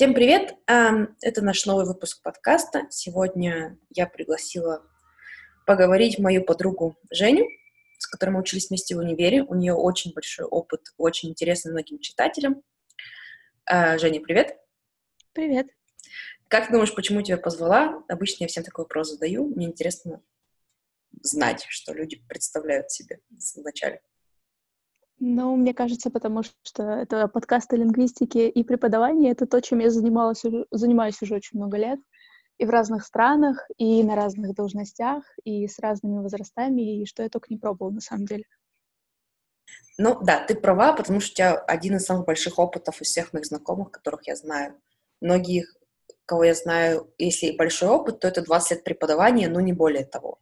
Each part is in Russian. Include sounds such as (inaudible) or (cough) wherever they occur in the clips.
Всем привет! Это наш новый выпуск подкаста. Сегодня я пригласила поговорить мою подругу Женю, с которой мы учились вместе в универе. У нее очень большой опыт, очень интересный многим читателям. А, Женя, привет! Привет! Как ты думаешь, почему тебя позвала? Обычно я всем такой вопрос задаю. Мне интересно знать, что люди представляют себе вначале. Ну, мне кажется, потому что это подкасты лингвистики и преподавание — это то, чем я занималась, занимаюсь уже очень много лет. И в разных странах, и на разных должностях, и с разными возрастами, и что я только не пробовала, на самом деле. Ну, да, ты права, потому что у тебя один из самых больших опытов из всех моих знакомых, которых я знаю. Многих, кого я знаю, если большой опыт, то это 20 лет преподавания, но не более того.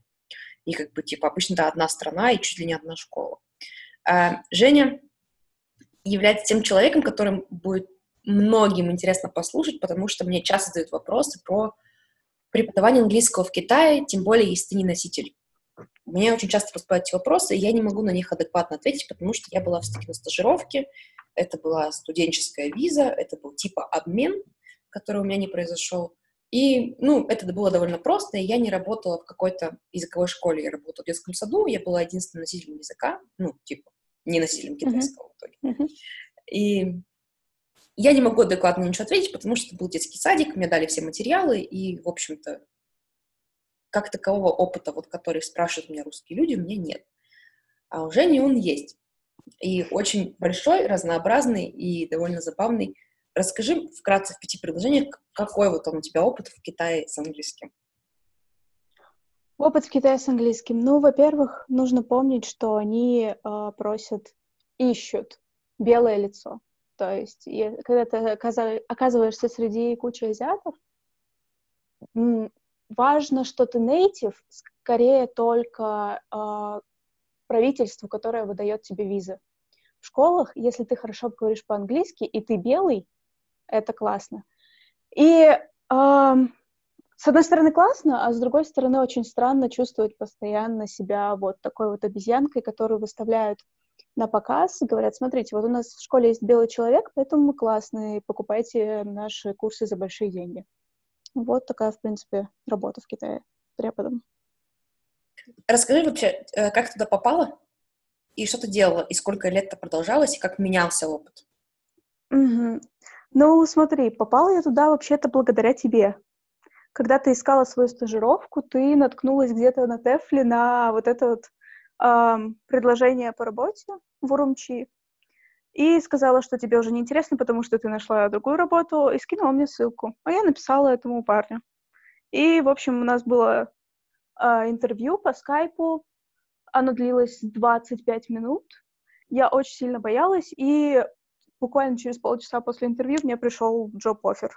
И как бы, типа, обычно это одна страна и чуть ли не одна школа. А, Женя является тем человеком, которым будет многим интересно послушать, потому что мне часто задают вопросы про преподавание английского в Китае, тем более, если ты не носитель. Мне очень часто поступают эти вопросы, и я не могу на них адекватно ответить, потому что я была все-таки на стажировке, это была студенческая виза, это был типа обмен, который у меня не произошел. И, ну, это было довольно просто, и я не работала в какой-то языковой школе, я работала в детском саду, я была единственным носителем языка, ну, типа, не носителем китайского uh-huh. в итоге. И я не могу адекватно ничего ответить, потому что это был детский садик, мне дали все материалы, и, в общем-то, как такового опыта, вот, который спрашивают меня русские люди, у меня нет. А у Жени он есть. И очень большой, разнообразный и довольно забавный. Расскажи вкратце в пяти предложениях, какой вот он у тебя опыт в Китае с английским. Опыт в Китае с английским. Ну, во-первых, нужно помнить, что они э, просят, ищут белое лицо. То есть, и, когда ты оказываешься среди кучи азиатов, важно, что ты native, скорее только э, правительству, которое выдает тебе визы. В школах, если ты хорошо говоришь по-английски, и ты белый, это классно. И э, с одной стороны классно, а с другой стороны очень странно чувствовать постоянно себя вот такой вот обезьянкой, которую выставляют на показ, говорят, смотрите, вот у нас в школе есть белый человек, поэтому мы классные, покупайте наши курсы за большие деньги. Вот такая, в принципе, работа в Китае преподом. Расскажи вообще, э, как ты туда попала? И что ты делала? И сколько лет это продолжалось? И как менялся опыт? Угу. Ну, смотри, попала я туда вообще-то благодаря тебе когда ты искала свою стажировку, ты наткнулась где-то на Тефле на вот это вот э, предложение по работе в Урумчи и сказала, что тебе уже не интересно, потому что ты нашла другую работу, и скинула мне ссылку. А я написала этому парню. И, в общем, у нас было э, интервью по скайпу, оно длилось 25 минут. Я очень сильно боялась, и буквально через полчаса после интервью мне пришел джоб-оффер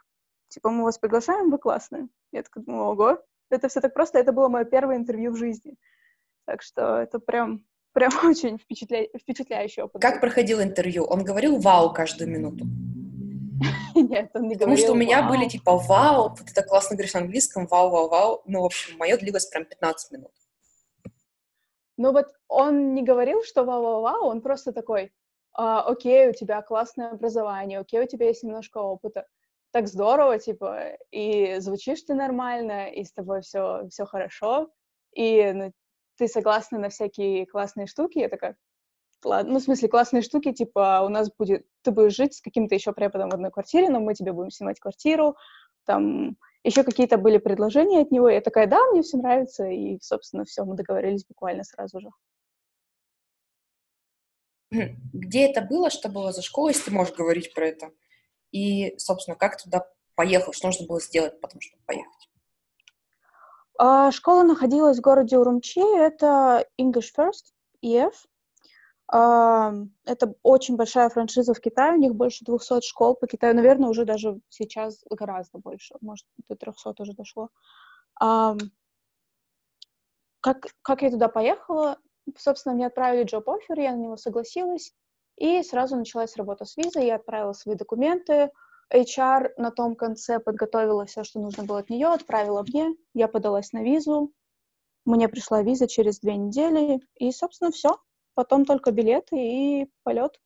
типа, мы вас приглашаем, вы классные. Я такая думаю, ого, это все так просто, это было мое первое интервью в жизни. Так что это прям, прям (laughs) очень впечатля... впечатляющий опыт. Как проходил интервью? Он говорил «вау» каждую минуту? (laughs) Нет, он не Потому что у меня были типа «вау», ты так классно говоришь на английском, «вау, вау, вау». Ну, в общем, мое длилось прям 15 минут. Ну вот он не говорил, что «вау, вау, вау», он просто такой а, «окей, у тебя классное образование, окей, у тебя есть немножко опыта» так здорово, типа, и звучишь ты нормально, и с тобой все, все хорошо, и ну, ты согласна на всякие классные штуки, я такая, ладно, ну, в смысле, классные штуки, типа, у нас будет, ты будешь жить с каким-то еще преподом в одной квартире, но мы тебе будем снимать квартиру, там, еще какие-то были предложения от него, я такая, да, мне все нравится, и, собственно, все, мы договорились буквально сразу же. Где это было, что было за школа, если ты можешь говорить про это? И, собственно, как туда поехал, что нужно было сделать потом, чтобы поехать? А, школа находилась в городе Урумчи, это English First, EF. А, это очень большая франшиза в Китае, у них больше 200 школ по Китаю, наверное, уже даже сейчас гораздо больше, может, до 300 уже дошло. А, как, как я туда поехала? Собственно, мне отправили job-оффер, я на него согласилась. И сразу началась работа с визой, я отправила свои документы, HR на том конце подготовила все, что нужно было от нее, отправила мне, я подалась на визу, мне пришла виза через две недели, и, собственно, все. Потом только билеты и полет.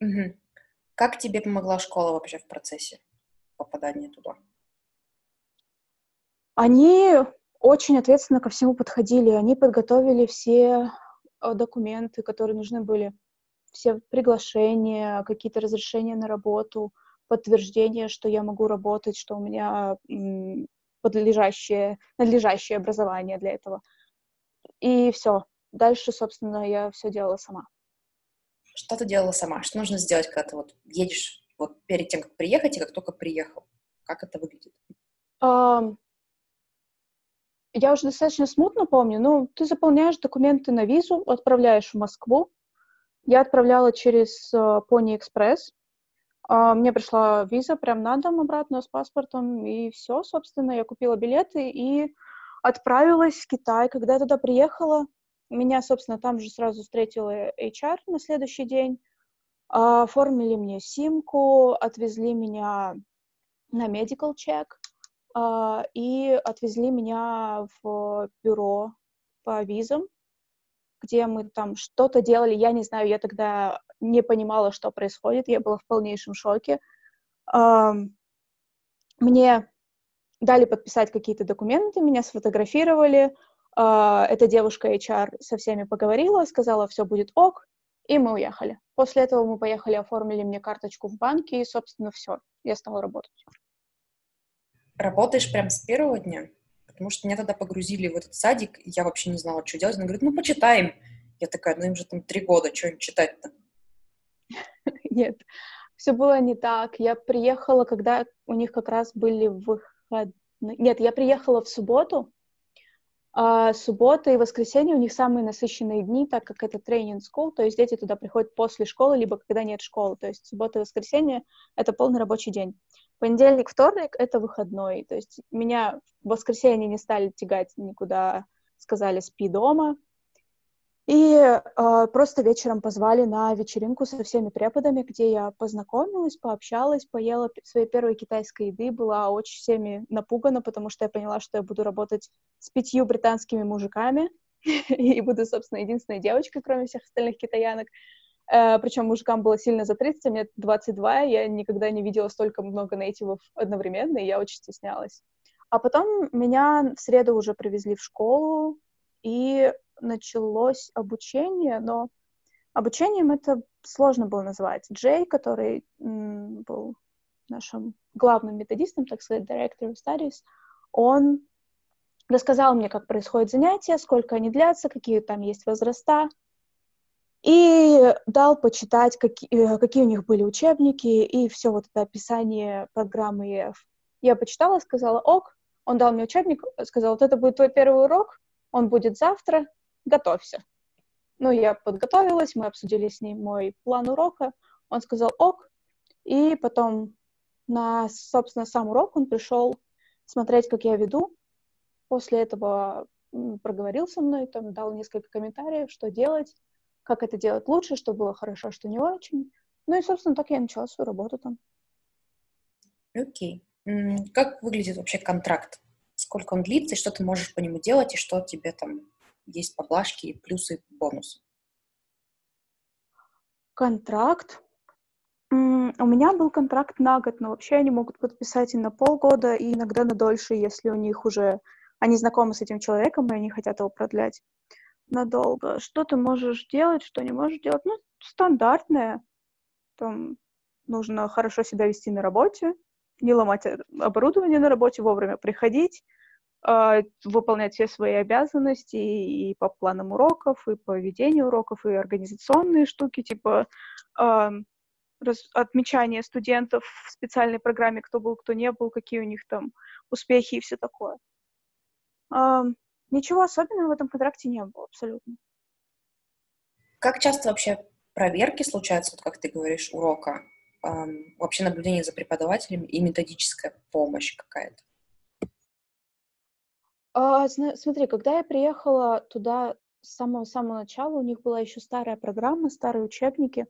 Угу. Как тебе помогла школа вообще в процессе попадания туда? Они очень ответственно ко всему подходили. Они подготовили все документы, которые нужны были, все приглашения, какие-то разрешения на работу, подтверждение, что я могу работать, что у меня подлежащее, надлежащее образование для этого. И все. Дальше, собственно, я все делала сама. Что ты делала сама? Что нужно сделать, когда ты вот едешь вот перед тем, как приехать, и как только приехал? Как это выглядит? Um, я уже достаточно смутно помню, но ты заполняешь документы на визу, отправляешь в Москву. Я отправляла через uh, Pony Express. Uh, мне пришла виза прям на дом обратно с паспортом, и все, собственно, я купила билеты и отправилась в Китай. Когда я туда приехала, меня, собственно, там же сразу встретила HR на следующий день. Uh, оформили мне симку, отвезли меня на medical check а, и отвезли меня в бюро по визам, где мы там что-то делали, я не знаю, я тогда не понимала, что происходит, я была в полнейшем шоке. Мне дали подписать какие-то документы, меня сфотографировали, а, эта девушка HR со всеми поговорила, сказала, все будет ок, и мы уехали. После этого мы поехали, оформили мне карточку в банке, и, собственно, все, я стала работать работаешь прям с первого дня? Потому что меня тогда погрузили в этот садик, и я вообще не знала, что делать. Она говорит, ну, почитаем. Я такая, ну, им же там три года, что им читать-то? (laughs) Нет, все было не так. Я приехала, когда у них как раз были выходные. Нет, я приехала в субботу, а суббота и воскресенье у них самые насыщенные дни, так как это тренинг school, то есть дети туда приходят после школы, либо когда нет школы. То есть суббота и воскресенье — это полный рабочий день. Понедельник, вторник — это выходной. То есть меня в воскресенье не стали тягать никуда, сказали «спи дома». И э, просто вечером позвали на вечеринку со всеми преподами, где я познакомилась, пообщалась, поела своей первой китайской еды, была очень всеми напугана, потому что я поняла, что я буду работать с пятью британскими мужиками (laughs) и буду, собственно, единственной девочкой, кроме всех остальных китаянок. Э, причем мужикам было сильно за 30, а мне 22, я никогда не видела столько много нейтивов одновременно, и я очень стеснялась. А потом меня в среду уже привезли в школу, и началось обучение, но обучением это сложно было назвать. Джей, который был нашим главным методистом, так сказать, Director of Studies, он рассказал мне, как происходят занятия, сколько они длятся, какие там есть возраста, и дал почитать, какие, э, какие у них были учебники, и все вот это описание программы ЕФ. Я почитала, сказала ок, он дал мне учебник, сказал, вот это будет твой первый урок, он будет завтра, готовься. Ну, я подготовилась, мы обсудили с ним мой план урока, он сказал ок, и потом на, собственно, сам урок он пришел смотреть, как я веду. После этого проговорил со мной, там дал несколько комментариев, что делать как это делать лучше, что было хорошо, что не очень. Ну и, собственно, так я начала свою работу там. Окей. Okay. Как выглядит вообще контракт? Сколько он длится, и что ты можешь по нему делать, и что тебе там есть поблажки, плюсы, бонусы? Контракт? У меня был контракт на год, но вообще они могут подписать и на полгода, и иногда на дольше, если у них уже они знакомы с этим человеком, и они хотят его продлять надолго. Что ты можешь делать, что не можешь делать? Ну, стандартное. Там нужно хорошо себя вести на работе, не ломать оборудование на работе, вовремя приходить, э, выполнять все свои обязанности и, по планам уроков, и по ведению уроков, и организационные штуки, типа э, раз, отмечание студентов в специальной программе, кто был, кто не был, какие у них там успехи и все такое. Э, Ничего особенного в этом контракте не было абсолютно. Как часто вообще проверки случаются, вот как ты говоришь, урока? Эм, вообще наблюдение за преподавателем и методическая помощь какая-то? А, смотри, когда я приехала туда с самого-самого начала, у них была еще старая программа, старые учебники,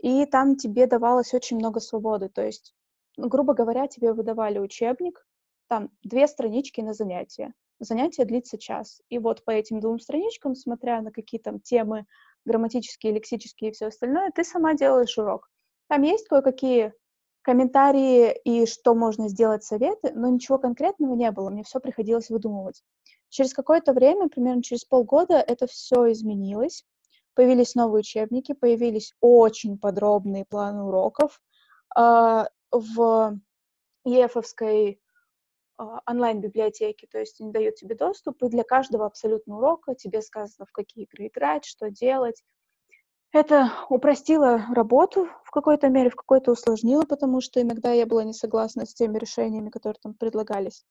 и там тебе давалось очень много свободы. То есть, ну, грубо говоря, тебе выдавали учебник, там две странички на занятие занятие длится час. И вот по этим двум страничкам, смотря на какие там темы грамматические, лексические и все остальное, ты сама делаешь урок. Там есть кое-какие комментарии и что можно сделать, советы, но ничего конкретного не было, мне все приходилось выдумывать. Через какое-то время, примерно через полгода, это все изменилось. Появились новые учебники, появились очень подробные планы уроков. Э, в ЕФовской а, онлайн-библиотеки, то есть они дают тебе доступ, и для каждого абсолютно урока тебе сказано, в какие игры играть, что делать. Это упростило работу в какой-то мере, в какой-то усложнило, потому что иногда я была не согласна с теми решениями, которые там предлагались.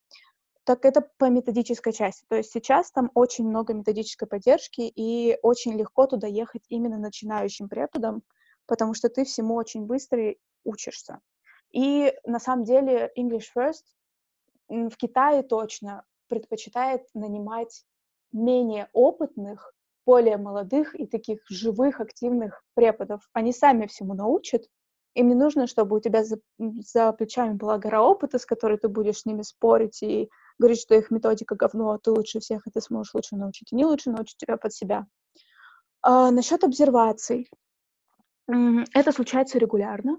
Так это по методической части. То есть сейчас там очень много методической поддержки, и очень легко туда ехать именно начинающим преподом, потому что ты всему очень быстро учишься. И на самом деле English First в Китае точно предпочитает нанимать менее опытных, более молодых и таких живых, активных преподов. Они сами всему научат. Им не нужно, чтобы у тебя за, за плечами была гора опыта, с которой ты будешь с ними спорить и говорить, что их методика говно, а ты лучше всех, и ты сможешь лучше научить. Они лучше научат тебя под себя. А, насчет обсерваций. Это случается регулярно.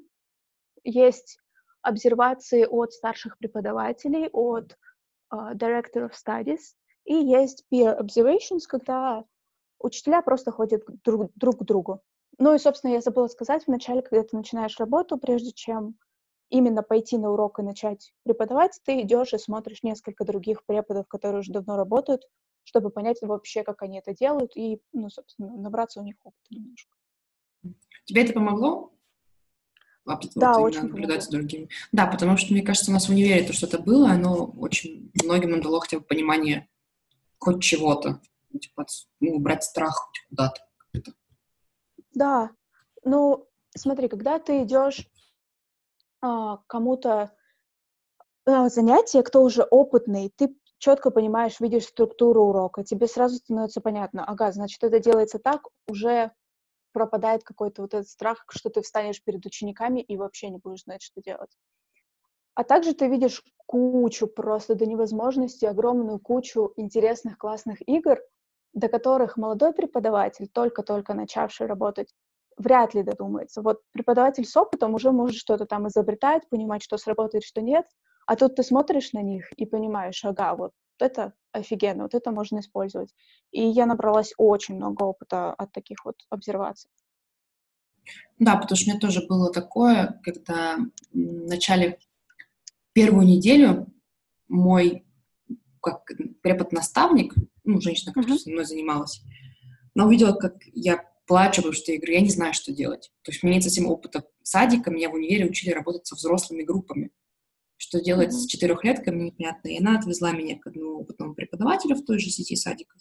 Есть обсервации от старших преподавателей, от uh, Director of Studies, и есть peer observations, когда учителя просто ходят друг, друг к другу. Ну и, собственно, я забыла сказать вначале, когда ты начинаешь работу, прежде чем именно пойти на урок и начать преподавать, ты идешь и смотришь несколько других преподов, которые уже давно работают, чтобы понять вообще, как они это делают, и, ну, собственно, набраться у них опыта немножко. Тебе это помогло? да, вот, очень наблюдать за другими. Да, потому что, мне кажется, у нас в универе то, что это было, оно очень многим нам дало хотя бы понимание хоть чего-то, типа, ну, убрать страх хоть куда-то. Да, ну, смотри, когда ты идешь а, кому-то а, занятие, кто уже опытный, ты четко понимаешь, видишь структуру урока, тебе сразу становится понятно, ага, значит, это делается так, уже пропадает какой-то вот этот страх, что ты встанешь перед учениками и вообще не будешь знать, что делать. А также ты видишь кучу, просто до невозможности, огромную кучу интересных, классных игр, до которых молодой преподаватель, только-только начавший работать, вряд ли додумается. Вот преподаватель с опытом уже может что-то там изобретать, понимать, что сработает, что нет, а тут ты смотришь на них и понимаешь, ага, вот это офигенно, вот это можно использовать. И я набралась очень много опыта от таких вот обсерваций. Да, потому что у меня тоже было такое, когда в начале первую неделю мой как препод-наставник, ну, женщина, которая uh-huh. со мной занималась, она увидела, как я плачу, потому что я говорю, я не знаю, что делать. То есть у меня нет совсем опыта садика, меня в универе учили работать со взрослыми группами. Что делать mm-hmm. с четырехлетками, непонятно. И она отвезла меня к одному опытному преподавателю в той же сети садиков.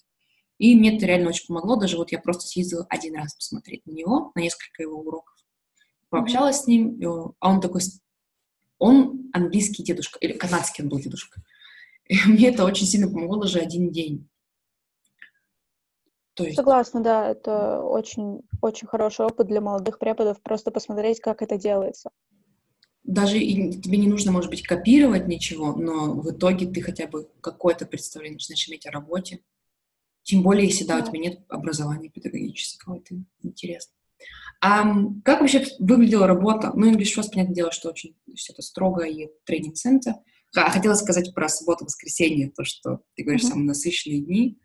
И мне это реально очень помогло. Даже вот я просто съездила один раз посмотреть на него, на несколько его уроков. Пообщалась mm-hmm. с ним, а он такой... Он английский дедушка, или канадский он был дедушка. (laughs) И мне это очень сильно помогло даже один день. То есть... Согласна, да, это очень, очень хороший опыт для молодых преподов, просто посмотреть, как это делается даже тебе не нужно, может быть, копировать ничего, но в итоге ты хотя бы какое-то представление начинаешь иметь о работе. Тем более, если, да, да. у тебя нет образования педагогического, это интересно. А как вообще выглядела работа? Ну, English First, понятное дело, что очень все это строго и тренинг-центр. Хотела сказать про субботу-воскресенье, то, что ты говоришь, mm-hmm. самые насыщенные дни.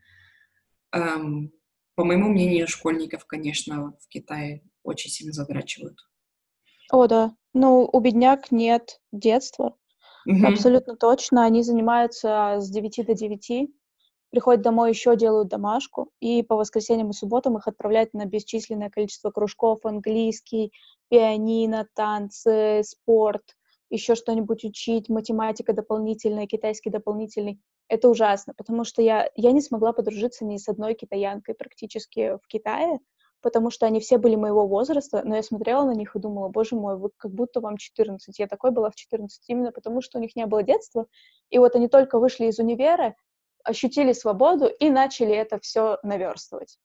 Um, по моему мнению, школьников, конечно, в Китае очень сильно задрачивают. О, да. Ну, у бедняк нет детства. Мгм. Абсолютно точно. Они занимаются с 9 до 9, приходят домой, еще делают домашку, и по воскресеньям и субботам их отправляют на бесчисленное количество кружков: английский, пианино, танцы, спорт, еще что-нибудь учить, математика дополнительная, китайский дополнительный. Это ужасно, потому что я я не смогла подружиться ни с одной китаянкой практически в Китае потому что они все были моего возраста, но я смотрела на них и думала, боже мой, вы как будто вам 14. Я такой была в 14 именно потому, что у них не было детства, и вот они только вышли из универа, ощутили свободу и начали это все наверстывать.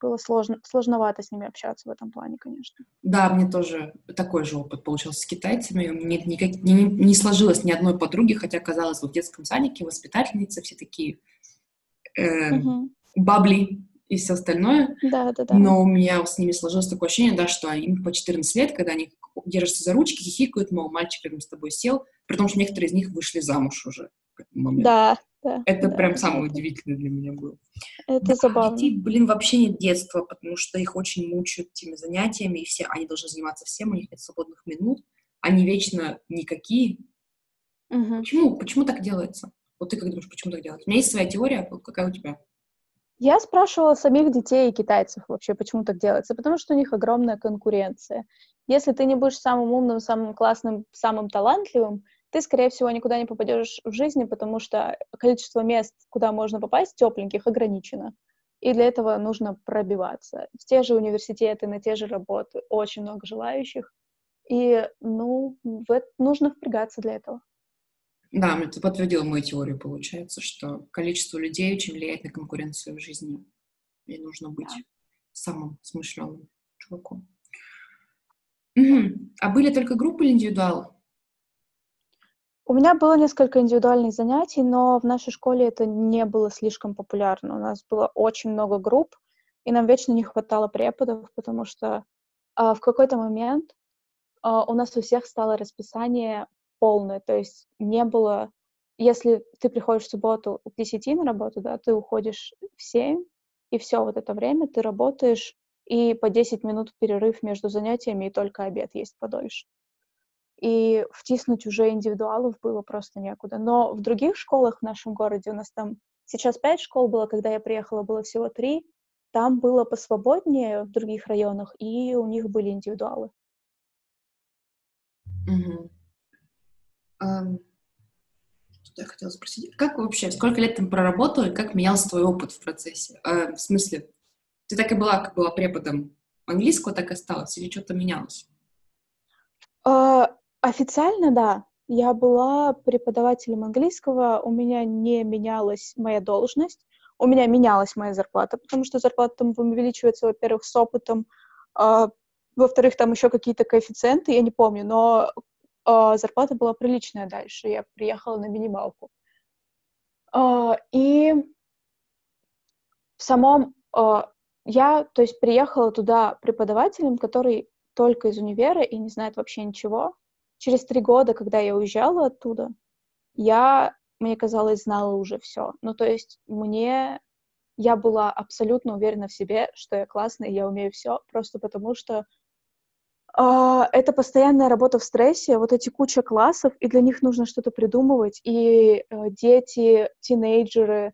Было сложно, сложновато с ними общаться в этом плане, конечно. Да, мне тоже такой же опыт получился с китайцами. У меня никак, не, не сложилось ни одной подруги, хотя, казалось бы, в детском садике воспитательницы все такие э, угу. бабли, и все остальное. Да, да, да. Но у меня с ними сложилось такое ощущение, да, что им по 14 лет, когда они держатся за ручки, хихикают, мол, мальчик рядом с тобой сел, при том, что некоторые из них вышли замуж уже. Да, да. Это да, прям да, самое это, удивительное для меня было. это Да, забавно. детей, блин, вообще нет детства, потому что их очень мучают этими занятиями, и все, они должны заниматься всем, у них нет свободных минут, они вечно никакие. Мгм. Почему? Почему так делается? Вот ты как думаешь, почему так делается? У меня есть своя теория, какая у тебя? Я спрашивала самих детей и китайцев вообще, почему так делается. Потому что у них огромная конкуренция. Если ты не будешь самым умным, самым классным, самым талантливым, ты, скорее всего, никуда не попадешь в жизни, потому что количество мест, куда можно попасть, тепленьких, ограничено. И для этого нужно пробиваться. В те же университеты, на те же работы, очень много желающих. И, ну, в это нужно впрягаться для этого. Да, это подтвердило мою теорию, получается, что количество людей очень влияет на конкуренцию в жизни. И нужно быть Да. самым смышленым чуваком. Мгм. А были только группы или индивидуалы? У меня было несколько индивидуальных занятий, но в нашей школе это не было слишком популярно. У нас было очень много групп, и нам вечно не хватало преподов, потому что а, в какой-то момент а, у нас у всех стало расписание полное, то есть не было... Если ты приходишь в субботу к 10 на работу, да, ты уходишь в 7, и все вот это время ты работаешь, и по 10 минут перерыв между занятиями, и только обед есть подольше и втиснуть уже индивидуалов было просто некуда. Но в других школах в нашем городе, у нас там сейчас пять школ было, когда я приехала, было всего три, там было посвободнее в других районах, и у них были индивидуалы. Мгм. Ам, Что я хотела спросить? Как вообще, сколько лет ты проработала, и как менялся твой опыт в процессе? А, в смысле, ты так и была, как была преподом английского, так и осталась, или что-то менялось? А, Официально, да. Я была преподавателем английского, у меня не менялась моя должность, у меня менялась моя зарплата, потому что зарплата там увеличивается, во-первых, с опытом, а, во-вторых, там еще какие-то коэффициенты, я не помню, но а, зарплата была приличная дальше, я приехала на минималку. А, и в самом... а, я, то есть, приехала туда преподавателем, который только из универа и не знает вообще ничего. Через три года, когда я уезжала оттуда, я, мне казалось, знала уже все. Ну, то есть мне... Я была абсолютно уверена в себе, что я классная, я умею все, просто потому что а, это постоянная работа в стрессе, вот эти куча классов, и для них нужно что-то придумывать, и э, дети, тинейджеры,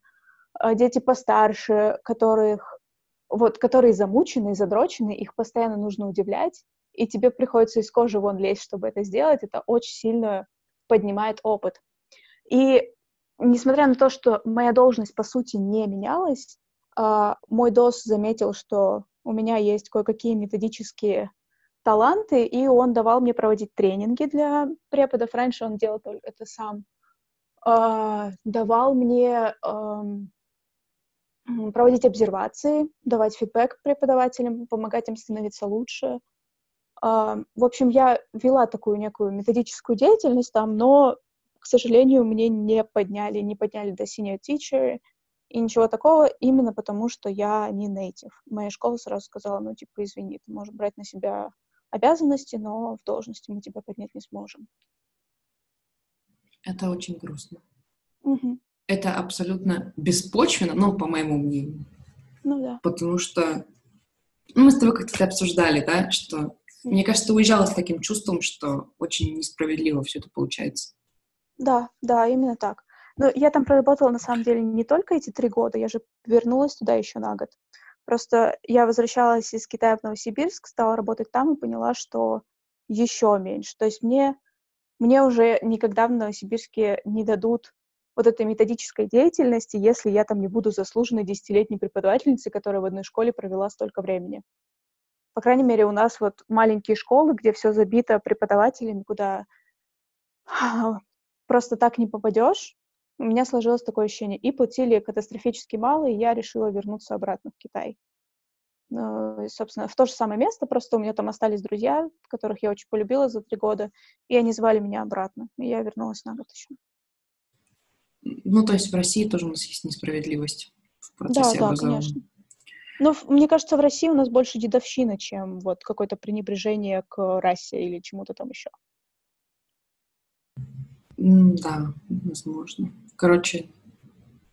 э, дети постарше, которых вот, которые замучены, задрочены, их постоянно нужно удивлять, и тебе приходится из кожи вон лезть, чтобы это сделать, это очень сильно поднимает опыт. И несмотря на то, что моя должность, по сути, не менялась, а, мой дос заметил, что у меня есть кое-какие методические таланты, и он давал мне проводить тренинги для преподов. Раньше он делал только это сам. А, давал мне проводить обсервации, давать фидбэк преподавателям, помогать им становиться лучше. А, В общем, я вела такую некую методическую деятельность там, но, к сожалению, мне не подняли, не подняли до senior teacher и ничего такого, именно потому что я не native. Моя школа сразу сказала, ну, типа, извини, ты можешь брать на себя обязанности, но в должности мы тебя поднять не сможем. Это очень грустно. Мгм. Это абсолютно беспочвенно, ну, по моему мнению. Ну да. Потому что ну, мы с тобой как-то обсуждали, да, что мне кажется, ты уезжала с таким чувством, что очень несправедливо все это получается. Да, да, именно так. Но я там проработала, на самом деле, не только эти три года, я же вернулась туда еще на год. Просто я возвращалась из Китая в Новосибирск, стала работать там и поняла, что еще меньше. То есть мне, мне уже никогда в Новосибирске не дадут вот этой методической деятельности, если я там не буду заслуженной десятилетней преподавательницей, которая в одной школе провела столько времени. По крайней мере, у нас вот маленькие школы, где все забито преподавателями, куда (laughs) просто так не попадешь. У меня сложилось такое ощущение. И платили катастрофически мало, и я решила вернуться обратно в Китай. Ну, собственно, в то же самое место, просто у меня там остались друзья, которых я очень полюбила за три года, и они звали меня обратно. И я вернулась на год еще. Ну, то есть в России тоже у нас есть несправедливость в Да, процессе да, образования. конечно. Ну, мне кажется, в России у нас больше дедовщина, чем вот какое-то пренебрежение к расе или чему-то там еще. Да, возможно. Короче,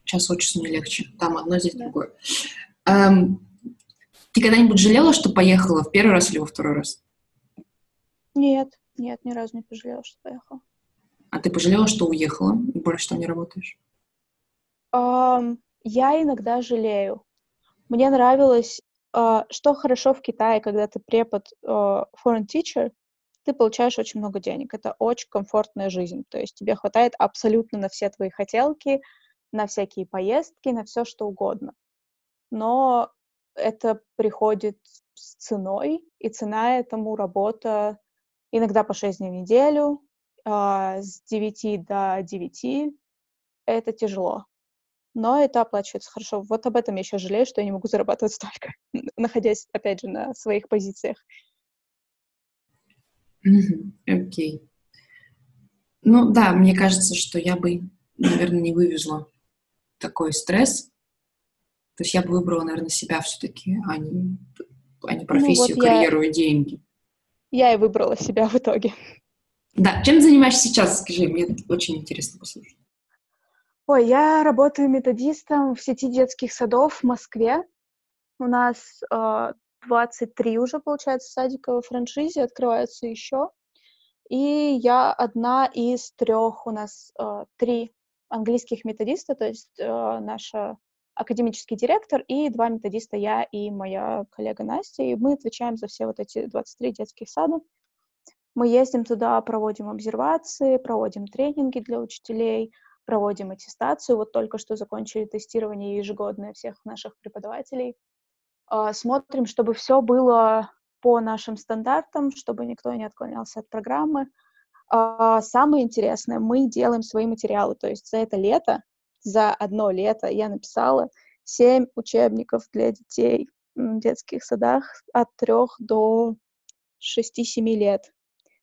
час от часу не легче. Там одно, здесь да. другое. Эм, ты когда-нибудь жалела, что поехала в первый раз или во второй раз? Нет, нет, ни разу не пожалела, что поехала. А ты пожалела, что уехала и больше там не работаешь? Um, я иногда жалею. Мне нравилось, uh, что хорошо в Китае, когда ты препод uh, foreign teacher, ты получаешь очень много денег. Это очень комфортная жизнь. То есть тебе хватает абсолютно на все твои хотелки, на всякие поездки, на все что угодно. Но это приходит с ценой, и цена этому работа иногда по 6 дней в неделю, э, с 9 до 9. Это тяжело. Но это оплачивается хорошо. Вот об этом я еще жалею, что я не могу зарабатывать столько, (laughs) находясь, опять же, на своих позициях. Окей. Okay. Ну да, мне кажется, что я бы, наверное, не вывезла такой стресс. То есть я бы выбрала, наверное, себя все-таки, а не, а не профессию, ну, вот карьеру я... и деньги. Я и выбрала себя в итоге. Да, чем ты занимаешься сейчас, скажи, мне очень интересно послушать. Ой, я работаю методистом в сети детских садов в Москве. У нас э, 23 уже, получается, садика во франшизе, открываются еще. И я одна из трех, у нас э, три английских методиста, то есть э, наша академический директор и два методиста, я и моя коллега Настя, и мы отвечаем за все вот эти 23 детских сада. Мы ездим туда, проводим обсервации, проводим тренинги для учителей, проводим аттестацию. Вот только что закончили тестирование ежегодное всех наших преподавателей. А, смотрим, чтобы все было по нашим стандартам, чтобы никто не отклонялся от программы. А, самое интересное, мы делаем свои материалы. То есть за это лето, за одно лето я написала семь учебников для детей в детских садах от трех до шести-семи лет.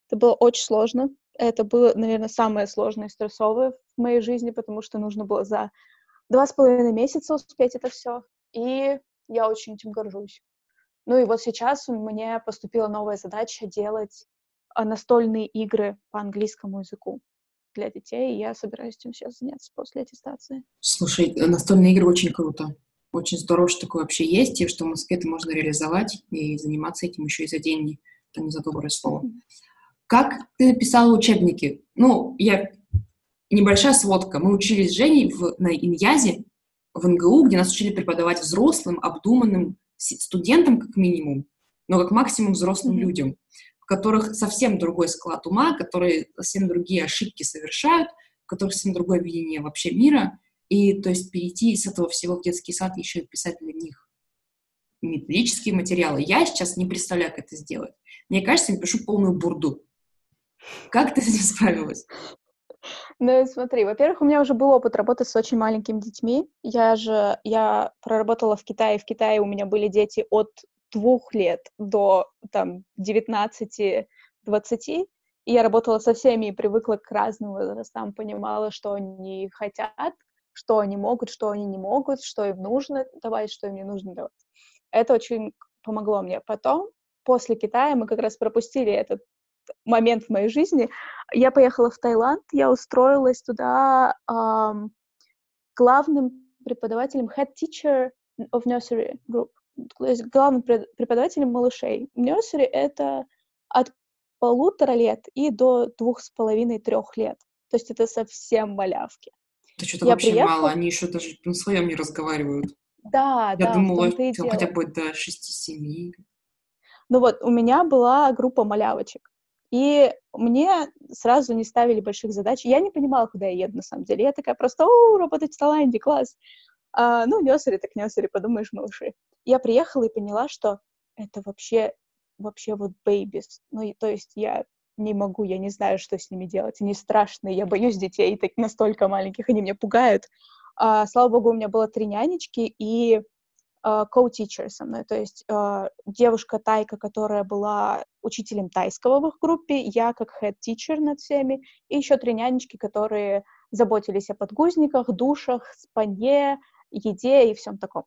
Это было очень сложно. Это было, наверное, самое сложное и стрессовое в моей жизни, потому что нужно было за два с половиной месяца успеть это все. И я очень этим горжусь. Ну и вот сейчас мне поступила новая задача делать а, настольные игры по английскому языку для детей, и я собираюсь этим сейчас заняться после аттестации. Слушай, э, настольные игры очень круто. Очень здорово, что такое вообще есть, и что в Москве это можно реализовать и заниматься этим еще и за деньги, а не за доброе слово. Как ты написала учебники? Ну, я... Небольшая сводка. Мы учились с Женей в, на Иньязе, в НГУ, где нас учили преподавать взрослым, обдуманным студентам как минимум, но как максимум взрослым mm-hmm. людям которых совсем другой склад ума, которые совсем другие ошибки совершают, у которых совсем другое видение вообще мира, и то есть перейти с этого всего в детский сад и еще и писать для них методические материалы. Я сейчас не представляю, как это сделать. Мне кажется, я пишу полную бурду. Как ты с этим справилась? Ну, смотри, во-первых, у меня уже был опыт работы с очень маленькими детьми. Я же, я проработала в Китае. В Китае у меня были дети от двух лет до там 19-20, и я работала со всеми и привыкла к разным возрастам, понимала, что они хотят, что они могут, что они не могут, что им нужно давать, что им не нужно давать. Это очень помогло мне. Потом, после Китая, мы как раз пропустили этот момент в моей жизни. Я поехала в Таиланд, я устроилась туда эм, главным преподавателем, head teacher of nursery group то есть главным преподавателем малышей. Нерсери — это от полутора лет и до двух с половиной-трех лет. То есть это совсем малявки. Это что-то я вообще приехала... мало, они еще даже на своем не разговаривают. Да, я да. Я думала, там хотя бы до шести-семи. Ну вот, у меня была группа малявочек. И мне сразу не ставили больших задач. Я не понимала, куда я еду, на самом деле. Я такая просто, о, работать в Таиланде, класс. А, ну, nursery так nursery, подумаешь, малыши. Я приехала и поняла, что это вообще, вообще вот babies. Ну, и, то есть я не могу, я не знаю, что с ними делать. Они страшные, я боюсь детей так настолько маленьких, они меня пугают. А, слава богу, у меня было три нянечки и co-teacher со мной, то есть э, девушка Тайка, которая была учителем тайского в их группе, я как head teacher над всеми, и еще три нянечки, которые заботились о подгузниках, душах, спанье, еде и всем таком.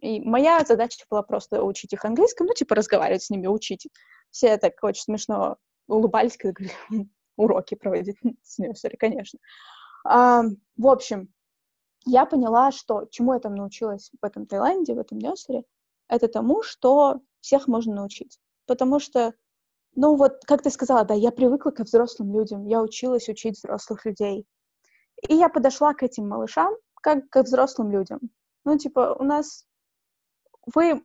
И моя задача была просто учить их английскому, ну, типа разговаривать с ними, учить. Все так очень смешно улыбались, когда говорили, уроки проводить (laughs) с нюсери, конечно. А, в общем, я поняла, что чему я там научилась в этом Таиланде, в этом нюсере, это тому, что всех можно научить. Потому что, ну вот, как ты сказала, да, я привыкла к взрослым людям, я училась учить взрослых людей. И я подошла к этим малышам как к взрослым людям. Ну, типа, у нас... Вы...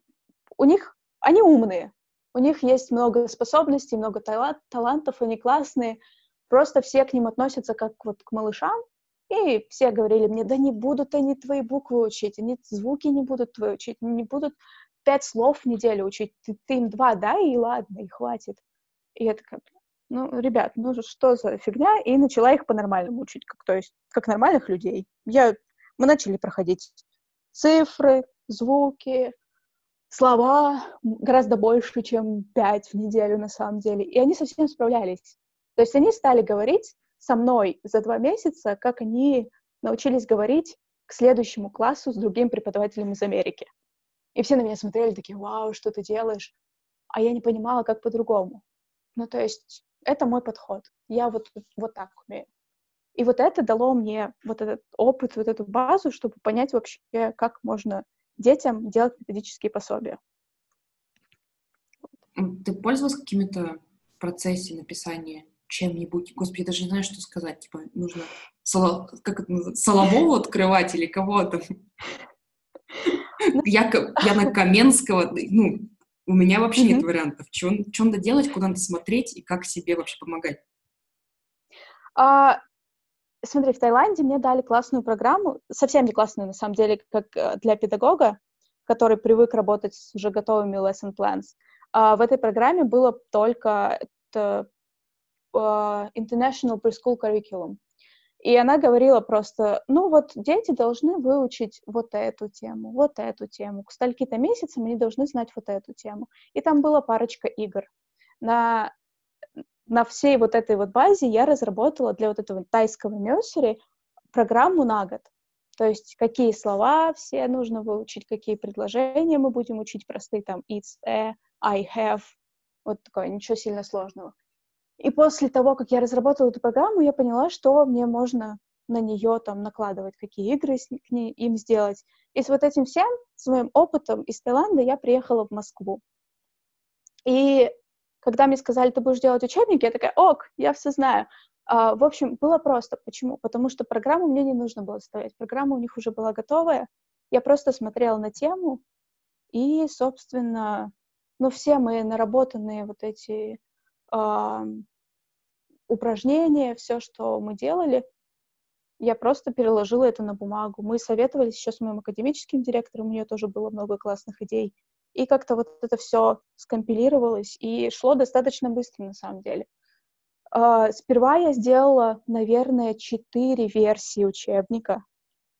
У них... Они умные. У них есть много способностей, много талант, талантов, они классные. Просто все к ним относятся как вот к малышам. И все говорили мне, да не будут они твои буквы учить, они звуки не будут твои учить, не будут пять слов в неделю учить. Ты, ты им два дай, и ладно, и хватит. И я такая, ну, ребят, ну что за фигня? И начала их по-нормальному учить, как, то есть как нормальных людей. Я, мы начали проходить цифры, звуки, слова гораздо больше, чем пять в неделю на самом деле. И они совсем справлялись. То есть они стали говорить со мной за два месяца, как они научились говорить к следующему классу с другим преподавателем из Америки. И все на меня смотрели такие, вау, что ты делаешь? А я не понимала, как по-другому. Ну, то есть это мой подход. Я вот, вот так умею. И вот это дало мне вот этот опыт, вот эту базу, чтобы понять вообще, как можно детям делать методические пособия. Ты пользовалась какими-то в процессе написания чем-нибудь? Господи, я даже не знаю, что сказать. Типа, нужно соло... как это Солового открывать или кого-то? Ну, я, я на Каменского, ну, у меня вообще нет вариантов. Что надо делать, куда надо смотреть и как себе вообще помогать? А, смотри, в Таиланде мне дали классную программу, совсем не классную, на самом деле, как э, для педагога, который привык работать с уже готовыми lesson plans. А в этой программе было только uh, International Preschool Curriculum. И она говорила просто, ну вот дети должны выучить вот эту тему, вот эту тему. К стольки-то месяцам они должны знать вот эту тему. И там была парочка игр. На, на всей вот этой вот базе я разработала для вот этого тайского нерсери программу на год. То есть какие слова все нужно выучить, какие предложения мы будем учить, простые там it's, a, I have, вот такое, ничего сильно сложного. И после того, как я разработала эту программу, я поняла, что мне можно на нее там накладывать, какие игры с, к ней, им сделать. И с вот этим всем, с моим опытом из Таиланда, я приехала в Москву. И когда мне сказали, ты будешь делать учебники, я такая, ок, я все знаю. А, в общем, было просто. Почему? Потому что программу мне не нужно было ставить. Программа у них уже была готовая. Я просто смотрела на тему, и, собственно, ну, все мои наработанные вот эти упражнения, все, что мы делали, я просто переложила это на бумагу. Мы советовались еще с моим академическим директором, у нее тоже было много классных идей. И как-то вот это все скомпилировалось, и шло достаточно быстро, на самом деле. Uh, сперва я сделала, наверное, четыре версии учебника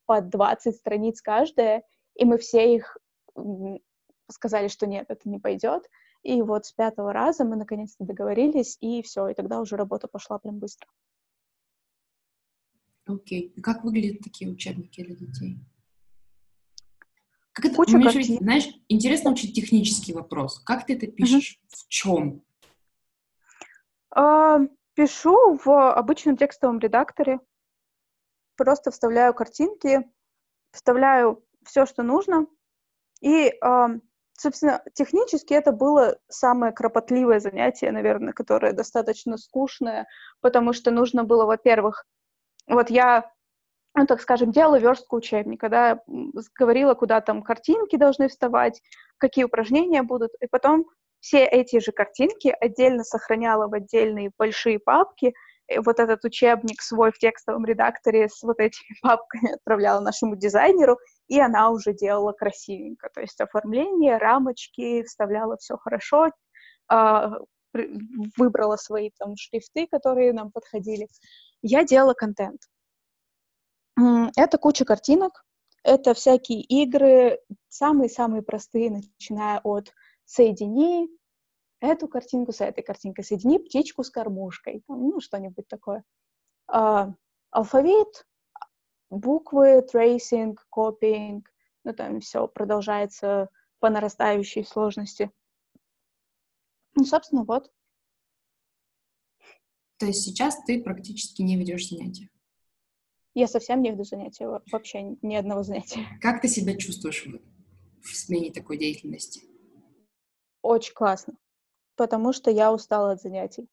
по 20 страниц каждая, и мы все их сказали, что нет, это не пойдет. И вот с пятого раза мы наконец-то договорились, и все, и тогда уже работа пошла прям быстро. Окей. Okay. Как выглядят такие учебники для детей? Как это, Куча ну, картин. знаешь, интересно очень технический вопрос. Как ты это пишешь? Uh-huh. В чем? Uh, пишу в обычном текстовом редакторе. Просто вставляю картинки, вставляю все, что нужно. И uh, собственно, технически это было самое кропотливое занятие, наверное, которое достаточно скучное, потому что нужно было, во-первых, вот я, ну, так скажем, делала верстку учебника, да, говорила, куда там картинки должны вставать, какие упражнения будут, и потом все эти же картинки отдельно сохраняла в отдельные большие папки, вот этот учебник свой в текстовом редакторе с вот этими (laughs) папками отправляла нашему дизайнеру, и она уже делала красивенько, то есть оформление, рамочки, вставляла все хорошо, э, выбрала свои там шрифты, которые нам подходили. Я делала контент. Это куча картинок, это всякие игры, самые-самые простые, начиная от «соедини эту картинку с этой картинкой», «соедини птичку с кормушкой», там, ну, что-нибудь такое. А, алфавит, буквы, tracing, copying, ну, там все продолжается по нарастающей сложности. Ну, собственно, вот. То есть сейчас ты практически не ведешь занятия? Я совсем не веду занятия, вообще ни одного занятия. Как ты себя чувствуешь в, в смене такой деятельности? Очень классно, потому что я устала от занятий.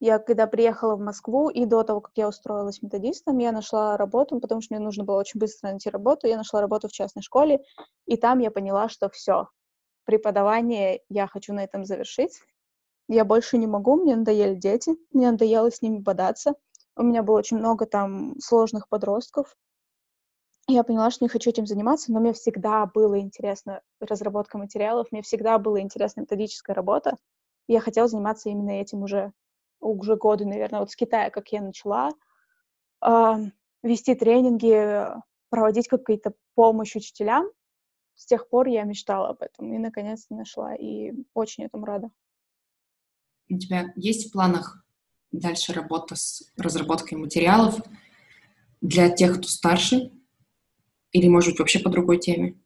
Я когда приехала в Москву, и до того, как я устроилась методистом, я нашла работу, потому что мне нужно было очень быстро найти работу. Я нашла работу в частной школе, и там я поняла, что все, преподавание я хочу на этом завершить. Я больше не могу, мне надоели дети, мне надоело с ними бодаться. У меня было очень много там сложных подростков. Я поняла, что не хочу этим заниматься, но мне всегда было интересно разработка материалов, мне всегда была интересна методическая работа. Я хотела заниматься именно этим уже уже годы, наверное, вот с Китая, как я начала э, вести тренинги, проводить какую-то помощь учителям, с тех пор я мечтала об этом и наконец-то нашла, и очень этому рада. У тебя есть в планах дальше работа с разработкой материалов для тех, кто старше? Или, может быть, вообще по другой теме?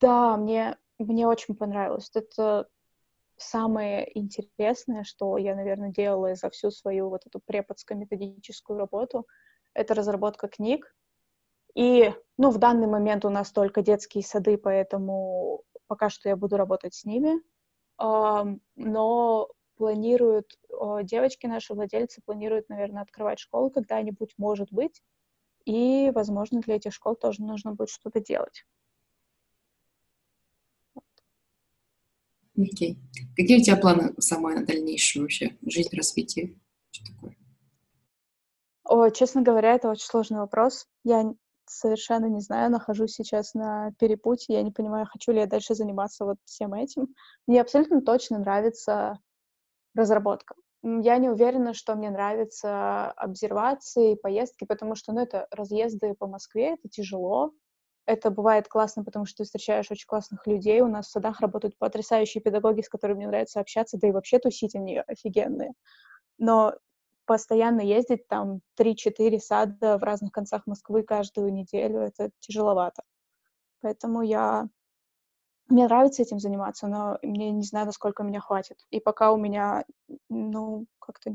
Да, мне, мне очень понравилось. Это самое интересное, что я, наверное, делала за всю свою вот эту преподско-методическую работу, это разработка книг. И, ну, в данный момент у нас только детские сады, поэтому пока что я буду работать с ними. Но планируют, девочки наши владельцы планируют, наверное, открывать школу когда-нибудь, может быть. И, возможно, для этих школ тоже нужно будет что-то делать. Окей. Какие у тебя планы самые на дальнейшую вообще жизнь, развитие? Что такое? О, честно говоря, это очень сложный вопрос. Я совершенно не знаю, нахожусь сейчас на перепутье, я не понимаю, хочу ли я дальше заниматься вот всем этим. Мне абсолютно точно нравится разработка. Я не уверена, что мне нравятся обсервации, поездки, потому что, ну, это разъезды по Москве, это тяжело, это бывает классно, потому что ты встречаешь очень классных людей. У нас в садах работают потрясающие педагоги, с которыми мне нравится общаться, да и вообще тусить они офигенные. Но постоянно ездить там 3-4 сада в разных концах Москвы каждую неделю, это тяжеловато. Поэтому я... Мне нравится этим заниматься, но мне не знаю, насколько меня хватит. И пока у меня, ну, как-то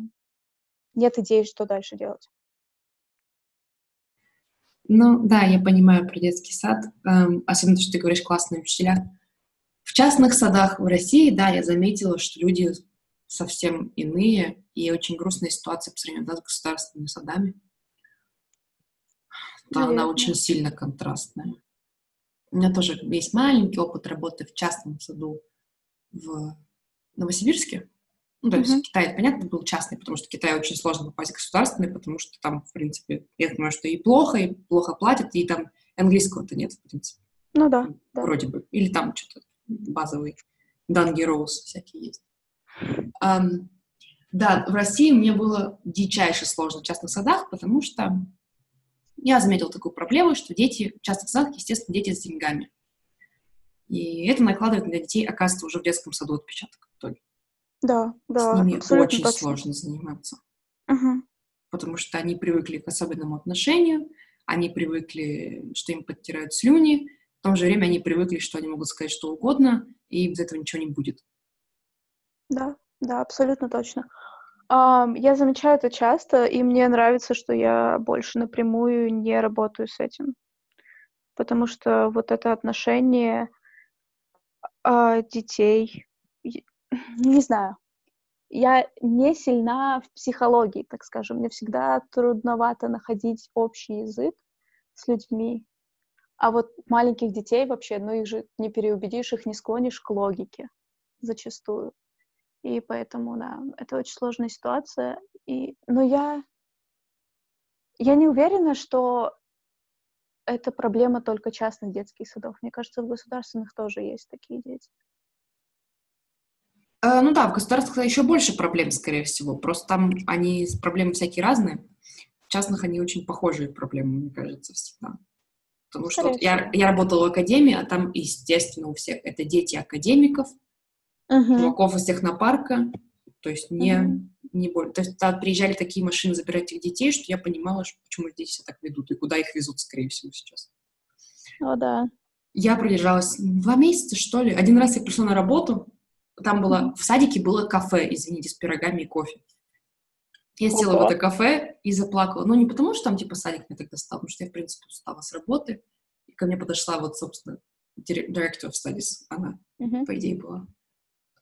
нет идей, что дальше делать. Ну, да, я понимаю про детский сад, эм, особенно, что ты говоришь, классные учителя. В частных садах в России, да, я заметила, что люди совсем иные, и очень грустная ситуация по сравнению да, с государственными садами. Да, она очень сильно контрастная. У меня тоже есть маленький опыт работы в частном саду в Новосибирске. Ну, то есть mm-hmm. Китай, понятно, был частный, потому что в Китае очень сложно попасть в государственный, потому что там, в принципе, я понимаю, что и плохо, и плохо платят, и там английского-то нет, в принципе. Ну да. Вроде да. бы. Или там что-то базовый. Данги Роуз всякие есть. Um, да, в России мне было дичайше сложно в частных садах, потому что я заметила такую проблему, что дети в частных садах, естественно, дети с деньгами. И это накладывает на детей, оказывается, уже в детском саду отпечаток в итоге. Да, да. С ними очень точно. сложно заниматься. Угу. Потому что они привыкли к особенному отношению, они привыкли, что им подтирают слюни, в то же время они привыкли, что они могут сказать что угодно, и без этого ничего не будет. Да, да, абсолютно точно. Um, я замечаю это часто, и мне нравится, что я больше напрямую не работаю с этим. Потому что вот это отношение uh, детей, не знаю, я не сильна в психологии, так скажем. Мне всегда трудновато находить общий язык с людьми. А вот маленьких детей вообще, ну их же не переубедишь, их не склонишь к логике зачастую. И поэтому, да, это очень сложная ситуация. И, но я, я не уверена, что это проблема только частных детских садов. Мне кажется, в государственных тоже есть такие дети. Э, ну да, в государствах еще больше проблем, скорее всего. Просто там они проблемы всякие разные. В частных они очень похожие проблемы, мне кажется, всегда. Потому что вот я, я работала в академии, а там, естественно, у всех это дети академиков, uh-huh. чуваков из технопарка, то есть не, uh-huh. не более. То есть там приезжали такие машины забирать этих детей, что я понимала, что, почему здесь все так ведут и куда их везут, скорее всего, сейчас. О, да. Я продержалась два месяца, что ли. Один раз я пришла на работу, там было, в садике было кафе, извините, с пирогами и кофе. Я села в это кафе и заплакала. Ну, не потому, что там, типа, садик мне тогда стал, потому что я, в принципе, устала с работы. И ко мне подошла вот, собственно, director of studies. Она, uh-huh. по идее, была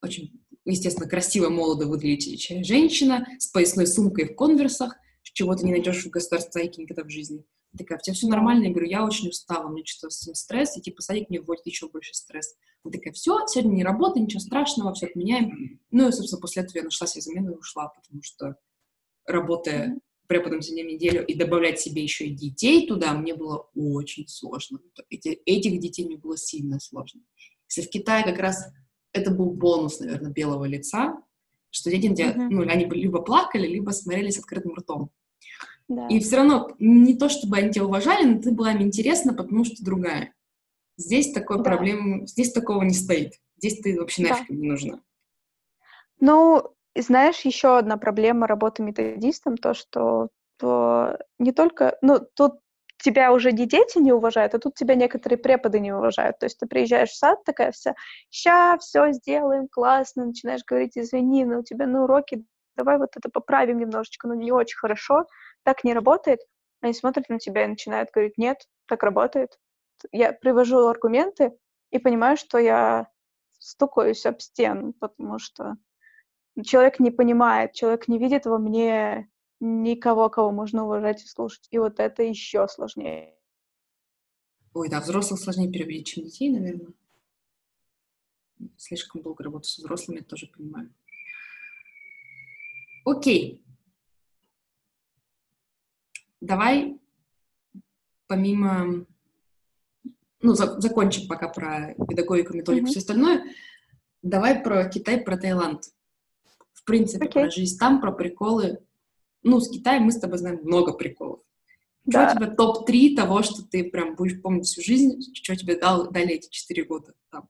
очень, естественно, красивая, молодо выглядящая женщина с поясной сумкой в конверсах, чего ты не найдешь в государстве никогда в жизни. Такая, у тебя все нормально? Я говорю, я очень устала, у меня что-то с стресс, и типа садик мне вводит еще больше стресс. Она такая, все, сегодня не работа, ничего страшного, все отменяем. Ну и, собственно, после этого я нашла себе замену и ушла, потому что работая преподом за неделю и добавлять себе еще и детей туда, мне было очень сложно. Эти, этих детей мне было сильно сложно. Если в Китае как раз это был бонус, наверное, белого лица, что дети, mm-hmm. ну, они либо плакали, либо смотрели с открытым ртом. Да. И все равно не то, чтобы они тебя уважали, но ты была им интересна, потому что другая. Здесь такой да. проблемы, здесь такого не стоит. Здесь ты вообще нафиг да. не нужна. Ну, знаешь, еще одна проблема работы методистом, то, что то не только, ну, тут тебя уже не дети не уважают, а тут тебя некоторые преподы не уважают. То есть ты приезжаешь в сад, такая вся, ща, все сделаем, классно, начинаешь говорить, извини, но у тебя на уроке, давай вот это поправим немножечко, но не очень хорошо, так не работает. Они смотрят на тебя и начинают говорить, нет, так работает. Я привожу аргументы и понимаю, что я стукаюсь об стену, потому что человек не понимает, человек не видит во мне никого, кого можно уважать и слушать. И вот это еще сложнее. Ой, да, взрослых сложнее переубедить, чем детей, наверное. Слишком долго работаю с взрослыми, тоже понимаю. Окей. Давай, помимо... Ну, за, закончим пока про педагогику, методику, mm-hmm. все остальное. Давай про Китай, про Таиланд принципе, okay. про жизнь там, про приколы. Ну, с Китаем мы с тобой знаем много приколов. Да. Что у тебя топ-3 того, что ты прям будешь помнить всю жизнь, что тебе дал, дали эти четыре года там?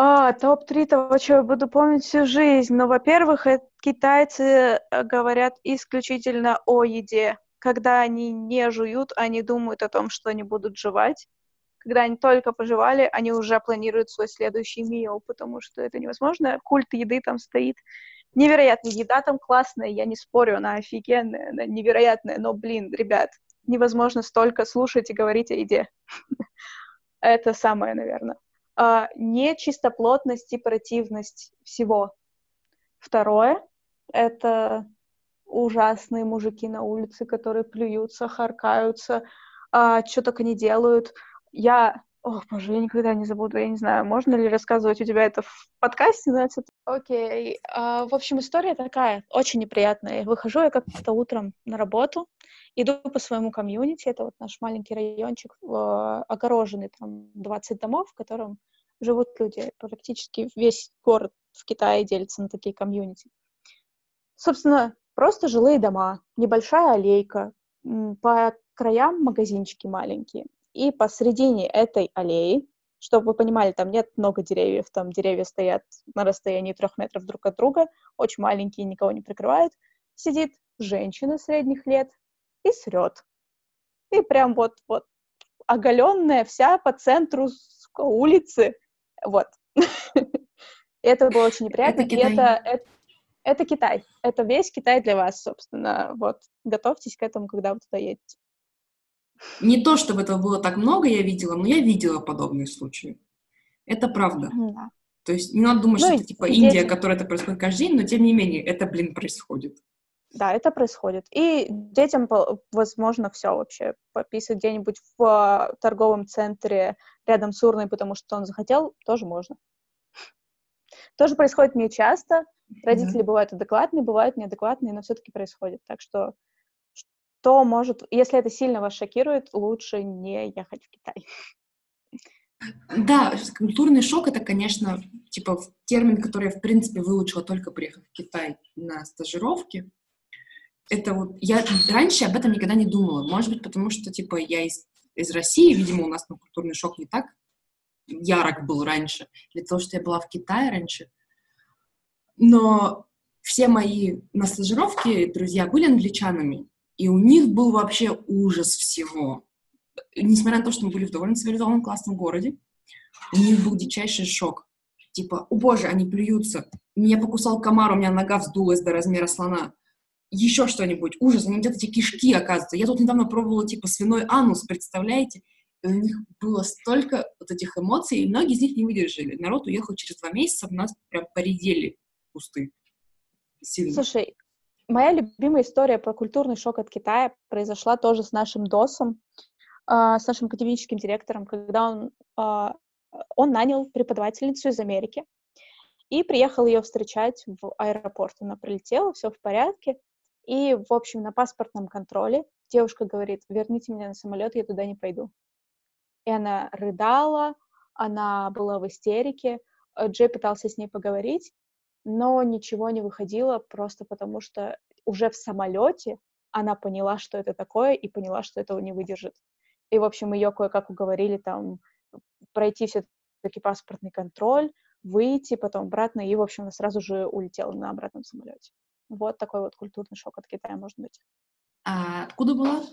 А, топ-3 того, что я буду помнить всю жизнь. Ну, во-первых, китайцы э, говорят исключительно о еде. Когда они не жуют, они думают о том, что они будут жевать когда они только пожевали, они уже планируют свой следующий мио, потому что это невозможно. Культ еды там стоит. Невероятная еда там классная, я не спорю, она офигенная, она невероятная, но, блин, ребят, невозможно столько слушать и говорить о еде. (laughs) Это самое, наверное. А, нечистоплотность и противность всего. Второе — это ужасные мужики на улице, которые плюются, харкаются, а, что только не делают. Я... Ох, боже, я никогда не забуду, я не знаю, можно ли рассказывать у тебя это в подкасте, значит? Окей. Okay. Uh, в общем, история такая, очень неприятная. Выхожу я как-то утром на работу, иду по своему комьюнити, это вот наш маленький райончик, uh, огороженный, там 20 домов, в котором живут люди. Практически весь город в Китае делится на такие комьюнити. Собственно, просто жилые дома, небольшая аллейка, по краям магазинчики маленькие. И посредине этой аллеи, чтобы вы понимали, там нет много деревьев, там деревья стоят на расстоянии трех метров друг от друга, очень маленькие, никого не прикрывают, сидит женщина средних лет и срет. И прям вот-вот оголенная вся по центру улицы. Вот. (laughs) Это было очень неприятно. Это Китай. Это, это, это Китай. Это весь Китай для вас, собственно. Вот. Готовьтесь к этому, когда вы туда едете. Не то, чтобы этого было так много, я видела, но я видела подобные случаи. Это правда. Да. То есть не надо думать, ну, что это типа Индия, дети... которая это происходит каждый день, но тем не менее, это, блин, происходит. Да, это происходит. И детям, возможно, все вообще пописать где-нибудь в а, торговом центре рядом с урной, потому что он захотел, тоже можно. Тоже происходит не часто. Родители да. бывают адекватные, бывают неадекватные, но все-таки происходит. Так что то может, если это сильно вас шокирует, лучше не ехать в Китай. Да, культурный шок — это, конечно, типа термин, который я, в принципе, выучила только приехав в Китай на стажировке. Это вот... Я раньше об этом никогда не думала. Может быть, потому что, типа, я из, из России, видимо, у нас на культурный шок не так ярок был раньше, для того, что я была в Китае раньше. Но все мои на стажировке друзья были англичанами, и у них был вообще ужас всего. несмотря на то, что мы были в довольно цивилизованном классном городе, у них был дичайший шок. Типа, о боже, они плюются. Меня покусал комар, у меня нога вздулась до размера слона. Еще что-нибудь. Ужас, они где-то эти кишки, оказывается. Я тут недавно пробовала, типа, свиной анус, представляете? И у них было столько вот этих эмоций, и многие из них не выдержали. Народ уехал через два месяца, у нас прям поредели кусты. Сильно. Слушай, моя любимая история про культурный шок от Китая произошла тоже с нашим ДОСом, э, с нашим академическим директором, когда он, э, он нанял преподавательницу из Америки и приехал ее встречать в аэропорт. Она прилетела, все в порядке. И, в общем, на паспортном контроле девушка говорит, верните меня на самолет, я туда не пойду. И она рыдала, она была в истерике. Джей пытался с ней поговорить, но ничего не выходило просто потому, что уже в самолете она поняла, что это такое, и поняла, что этого не выдержит. И, в общем, ее кое-как уговорили там пройти все-таки паспортный контроль, выйти, потом обратно, и, в общем, она сразу же улетела на обратном самолете. Вот такой вот культурный шок от Китая может быть. А откуда была?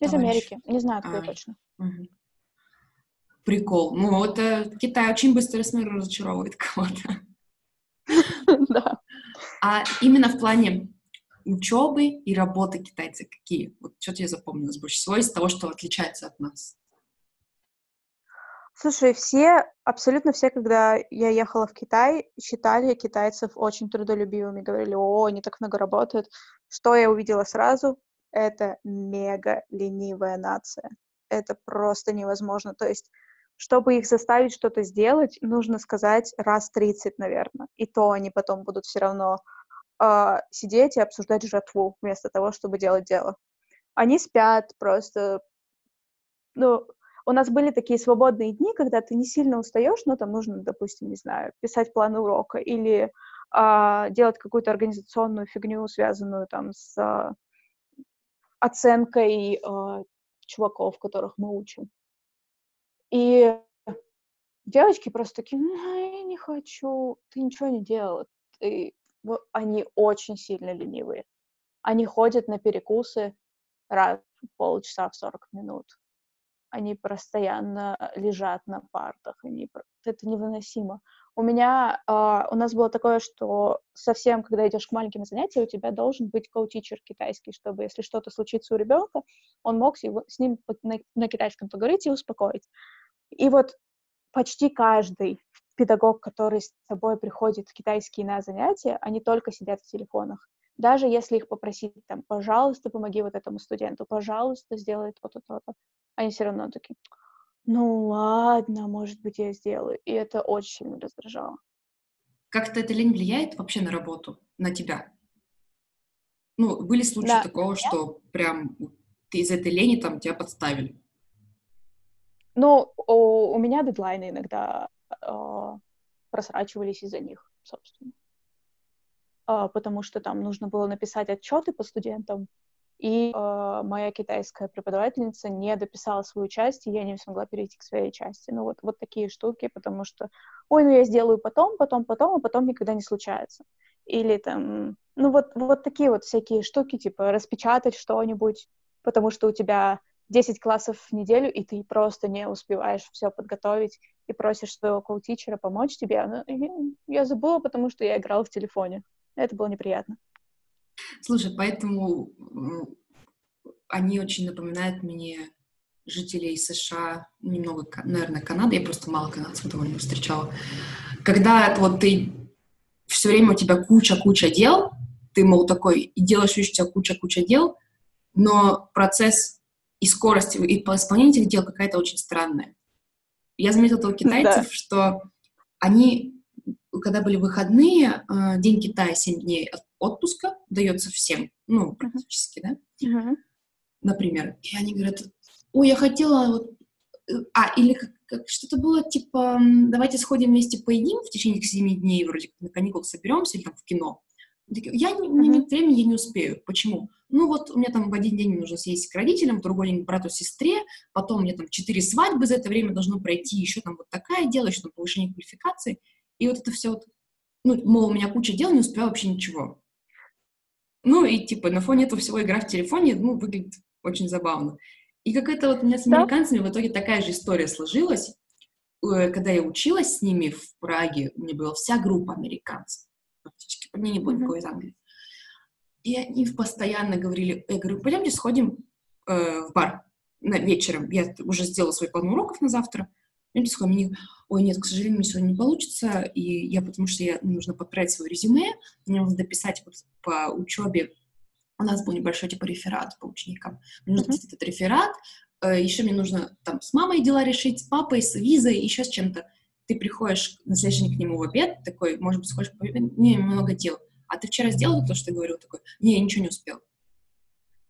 Из Товарищ. Америки. Не знаю, откуда а, точно. Угу. Прикол. Ну, это Китай очень быстро разочаровывает кого-то. (laughs) Да. А именно в плане учебы и работы китайцы какие? Вот что тебе запомнилось больше всего из того, что отличается от нас? Слушай, все, абсолютно все, когда я ехала в Китай, считали китайцев очень трудолюбивыми, говорили, о, они так много работают. Что я увидела сразу? Это мега ленивая нация. Это просто невозможно. То есть, чтобы их заставить что-то сделать, нужно сказать раз 30, наверное. И то они потом будут все равно э, сидеть и обсуждать жертву вместо того, чтобы делать дело. Они спят просто, ну, у нас были такие свободные дни, когда ты не сильно устаешь, но там нужно, допустим, не знаю, писать план урока или а, делать какую-то организационную фигню, связанную там с а, оценкой а, чуваков, которых мы учим. И девочки просто такие, ну, я не хочу, ты ничего не делала. Ты... Они очень сильно ленивые. Они ходят на перекусы раз в полчаса, в 40 минут они постоянно лежат на партах, они, это невыносимо. У меня, uh, у нас было такое, что совсем, когда идешь к маленьким занятиям, у тебя должен быть коучичер китайский, чтобы, если что-то случится у ребенка, он мог его, с ним на, на китайском поговорить и успокоить. И вот почти каждый педагог, который с тобой приходит в китайские на занятия, они только сидят в телефонах. Даже если их попросить, там, пожалуйста, помоги вот этому студенту, пожалуйста, сделай то-то, то-то, они все равно такие, ну ладно, может быть, я сделаю. И это очень сильно раздражало. Как-то эта лень влияет вообще на работу, на тебя? Ну, были случаи да. такого, что прям ты из этой лени там тебя подставили? Ну, у, у меня дедлайны иногда э, просрачивались из-за них, собственно. Э, потому что там нужно было написать отчеты по студентам, и э, моя китайская преподавательница не дописала свою часть, и я не смогла перейти к своей части. Ну вот, вот такие штуки, потому что, ой, ну я сделаю потом, потом, потом, а потом никогда не случается. Или там, ну вот, вот такие вот всякие штуки, типа распечатать что-нибудь, потому что у тебя 10 классов в неделю, и ты просто не успеваешь все подготовить, и просишь своего коу-тичера помочь тебе. Ну, я забыла, потому что я играла в телефоне. Это было неприятно. Слушай, поэтому они очень напоминают мне жителей США, немного, наверное, Канады, я просто мало канадцев довольно встречала. Когда вот ты все время у тебя куча-куча дел, ты, мол, такой, и делаешь, у тебя куча-куча дел, но процесс и скорость и по исполнению этих дел какая-то очень странная. Я заметила у китайцев, да. что они когда были выходные, а, День Китая, 7 дней отпуска дается всем, ну, практически, да, uh-huh. например. И они говорят, ой, я хотела вот... Э, а, или как, как что-то было, типа, давайте сходим вместе поедим в течение этих 7 дней, вроде как на каникулах соберемся или там в кино. Я не, меня нет времени, я не успею. Почему? Ну вот у меня там в один день нужно съездить к родителям, в другой день к брату, сестре, потом меня там четыре свадьбы за это время должно пройти, еще там вот такая дело, еще там повышение квалификации. И вот это все вот, ну, мол, у меня куча дел, не успеваю вообще ничего. Ну, и типа на фоне этого всего игра в телефоне, ну, выглядит очень забавно. И какая-то вот у меня с американцами в итоге такая же история сложилась. Э, когда я училась с ними в Праге, у меня была вся группа американцев. По мне не было mm-hmm. никого из Англии. И они постоянно говорили, я говорю, пойдемте сходим э, в бар на вечером. Я уже сделала свой план уроков на завтра. Пойдемте сходим. Они, ой, нет, к сожалению, сегодня не получится. И я, потому что я, нужно подправить свое резюме, мне нужно дописать вот по учебе. У нас был небольшой типа реферат по ученикам. Мне нужно mm-hmm. этот реферат, э, еще мне нужно там с мамой дела решить, с папой, с визой, еще с чем-то. Ты приходишь на следующий день к нему в обед, такой, может быть, сходишь по не, много дел а ты вчера сделал то, что ты говорил? Такой, не, я ничего не успел.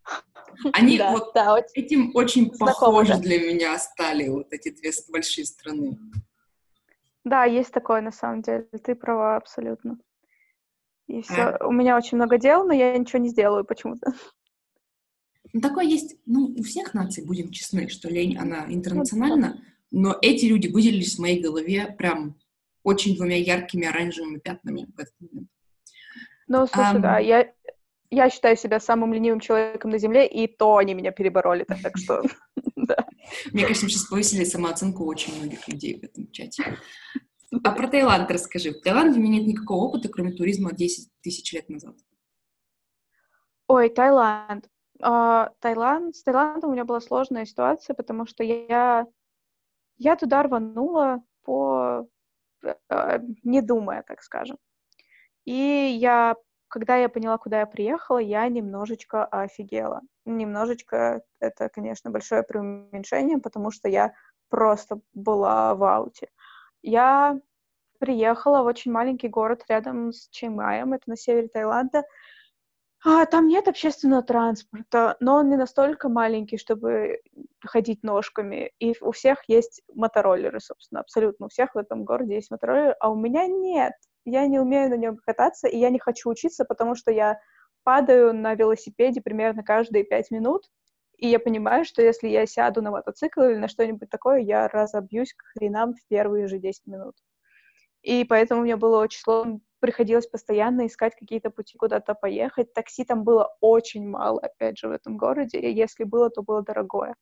(laughs) Они да, вот да, этим очень (laughs) похожи да. для меня стали, вот эти две большие страны. Да, есть такое на самом деле, ты права абсолютно. И все. А... У меня очень много дел, но я ничего не сделаю почему-то. (laughs) Ну, такое есть, ну, у всех наций, будем честны, что лень, она интернациональна, но эти люди выделились в моей голове прям очень двумя яркими оранжевыми пятнами в этот момент. Ну, слушай, um... да, я, я считаю себя самым ленивым человеком на Земле, и то они меня перебороли, так что, (laughs) да. Мне кажется, сейчас повысили самооценку очень многих людей в этом чате. А про Таиланд расскажи. В Таиланде у меня нет никакого опыта, кроме туризма 10 тысяч лет назад. Ой, Таиланд. Uh, Таиланд. С Таиландом у меня была сложная ситуация, потому что я, я туда рванула по... Uh, не думая, так скажем. И я, когда я поняла, куда я приехала, я немножечко офигела. Немножечко, это, конечно, большое преуменьшение, потому что я просто была в ауте. Я приехала в очень маленький город рядом с Чаймаем, это на севере Таиланда. А, там нет общественного транспорта, но он не настолько маленький, чтобы ходить ножками. И у всех есть мотороллеры, собственно, абсолютно у всех в этом городе есть мотороллеры, а у меня нет я не умею на нем кататься, и я не хочу учиться, потому что я падаю на велосипеде примерно каждые пять минут, и я понимаю, что если я сяду на мотоцикл или на что-нибудь такое, я разобьюсь к хренам в первые же 10 минут. И поэтому мне было очень сложно, приходилось постоянно искать какие-то пути куда-то поехать. Такси там было очень мало, опять же, в этом городе, и если было, то было дорогое.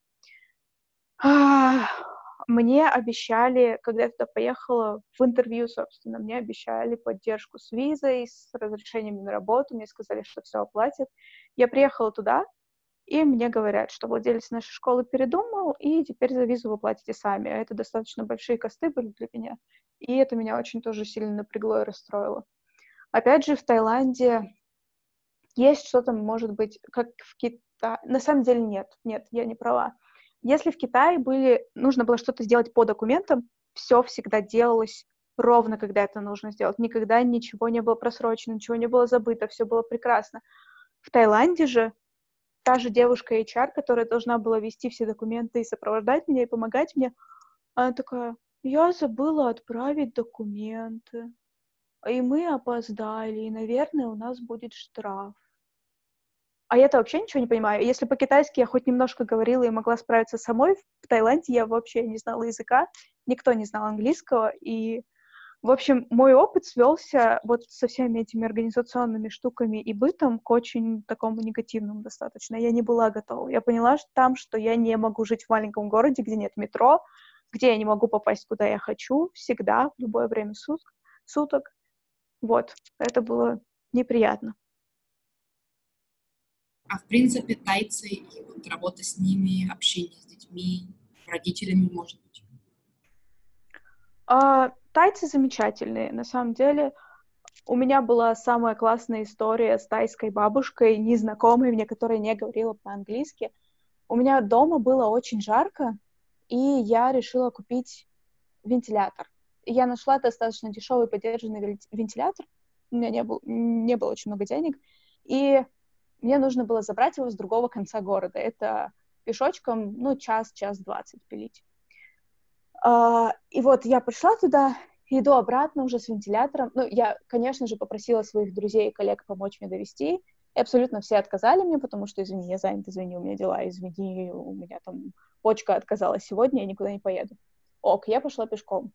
Мне обещали, когда я туда поехала, в интервью, собственно, мне обещали поддержку с визой, с разрешением на работу, мне сказали, что все оплатят. Я приехала туда, и мне говорят, что владелец нашей школы передумал, и теперь за визу вы платите сами. А это достаточно большие косты были для меня, и это меня очень тоже сильно напрягло и расстроило. Опять же, в Таиланде есть что-то, может быть, как в Китае. На самом деле нет, нет, я не права. Если в Китае были, нужно было что-то сделать по документам, все всегда делалось ровно, когда это нужно сделать. Никогда ничего не было просрочено, ничего не было забыто, все было прекрасно. В Таиланде же та же девушка HR, которая должна была вести все документы и сопровождать меня и помогать мне, она такая, я забыла отправить документы, и мы опоздали, и, наверное, у нас будет штраф. А я-то вообще ничего не понимаю. Если по-китайски я хоть немножко говорила и могла справиться самой, в Таиланде я вообще не знала языка, никто не знал английского, и, в общем, мой опыт свелся вот со всеми этими организационными штуками и бытом к очень такому негативному достаточно. Я не была готова. Я поняла что там, что я не могу жить в маленьком городе, где нет метро, где я не могу попасть куда я хочу, всегда, в любое время суток. суток. Вот, это было неприятно. А в принципе тайцы и вот работа с ними, общение с детьми, родителями, может быть? А, тайцы замечательные, на самом деле. У меня была самая классная история с тайской бабушкой, незнакомой мне, которая не говорила по-английски. У меня дома было очень жарко, и я решила купить вентилятор. Я нашла достаточно дешевый поддержанный вентилятор. У меня не, был, не было очень много денег. И мне нужно было забрать его с другого конца города. Это пешочком, ну, час, час двадцать пилить. Uh, и вот я пришла туда, иду обратно уже с вентилятором. Ну, я, конечно же, попросила своих друзей и коллег помочь мне довести. И абсолютно все отказали мне, потому что, извини, я занята, извини, у меня дела, извини, у меня там почка отказала сегодня, я никуда не поеду. Ок, я пошла пешком.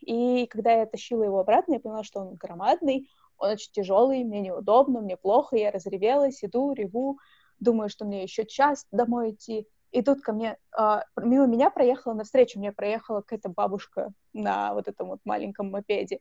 И когда я тащила его обратно, я поняла, что он громадный, он очень тяжелый, мне неудобно, мне плохо, я разревелась, иду, реву, думаю, что мне еще час домой идти. И тут ко мне, э, мимо меня проехала, навстречу мне проехала какая-то бабушка на вот этом вот маленьком мопеде.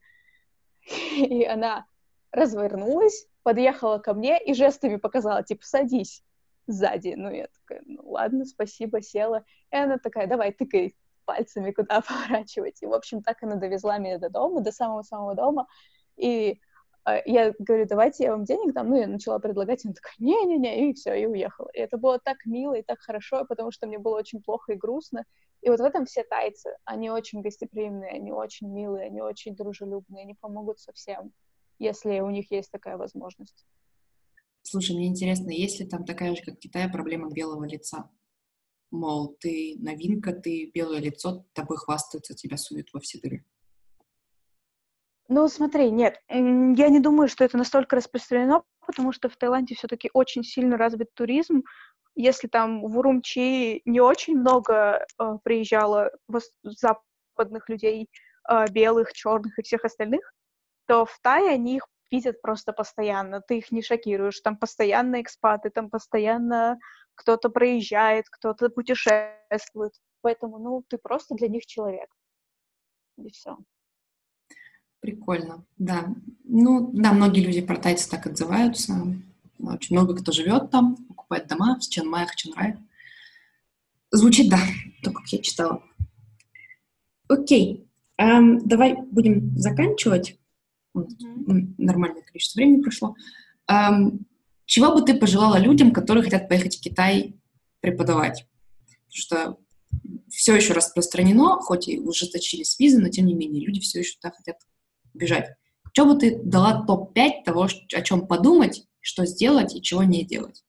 И она развернулась, подъехала ко мне и жестами показала, типа, садись сзади. Ну, я такая, ну, ладно, спасибо, села. И она такая, давай, тыкай пальцами, куда (laughs) поворачивать. И, в общем, так она довезла меня до дома, до самого-самого дома. И я говорю, давайте я вам денег дам. Ну, я начала предлагать, она такая, не-не-не, и все, и уехала. И это было так мило и так хорошо, потому что мне было очень плохо и грустно. И вот в этом все тайцы. Они очень гостеприимные, они очень милые, они очень дружелюбные, они помогут совсем, если у них есть такая возможность. Слушай, мне интересно, есть ли там такая же, как в Китае, проблема белого лица? Мол, ты новинка, ты белое лицо, тобой хвастаются, тебя суют во все дыры. Ну, смотри, нет, я не думаю, что это настолько распространено, потому что в Таиланде все-таки очень сильно развит туризм. Если там в Урумчи не очень много э, приезжало западных людей, э, белых, черных и всех остальных, то в Тае они их видят просто постоянно, ты их не шокируешь, там постоянно экспаты, там постоянно кто-то проезжает, кто-то путешествует, поэтому, ну, ты просто для них человек, и все. Прикольно, да. Ну, да, многие люди про тайцы так отзываются. Очень много кто живет там, покупает дома в Ченмае, в Ченрае. Звучит, да, то, как я читала. Окей, эм, давай будем заканчивать mm-hmm. нормальное количество времени прошло. Um, чего бы ты пожелала людям, которые хотят поехать в Китай преподавать? Потому что все еще распространено, хоть и ужесточились визы, но тем не менее люди все еще туда хотят бежать. Что бы ты дала топ-5 того, о чем подумать, что сделать и чего не делать?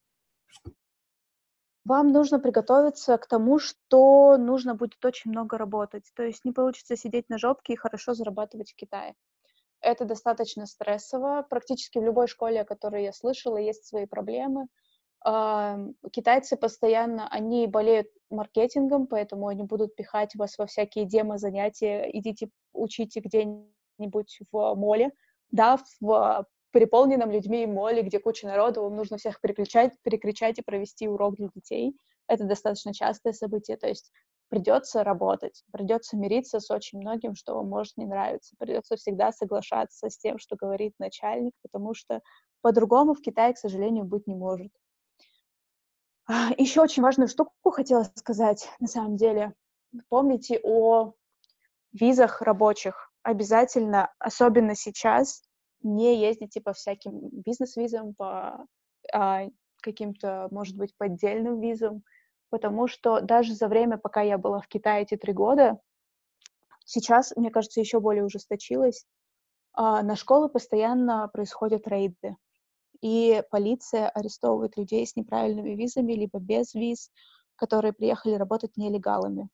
Вам нужно приготовиться к тому, что нужно будет очень много работать. То есть не получится сидеть на жопке и хорошо зарабатывать в Китае. Это достаточно стрессово. Практически в любой школе, о которой я слышала, есть свои проблемы. Китайцы постоянно, они болеют маркетингом, поэтому они будут пихать вас во всякие демо-занятия. Идите, учите где-нибудь в моле, да, в переполненном людьми моле, где куча народу, вам нужно всех переключать, перекричать и провести урок для детей. Это достаточно частое событие, то есть придется работать, придется мириться с очень многим, что вам может не нравиться, придется всегда соглашаться с тем, что говорит начальник, потому что по-другому в Китае, к сожалению, быть не может. А, Еще очень важную штуку хотела сказать, на самом деле. Помните о визах рабочих. Обязательно, особенно сейчас, не ездите по всяким бизнес-визам, по а, каким-то, может быть, поддельным визам, потому что даже за время, пока я была в Китае эти три года, сейчас, мне кажется, еще более ужесточилось, а, на школы постоянно происходят рейды, и полиция арестовывает людей с неправильными визами, либо без виз, которые приехали работать нелегалами.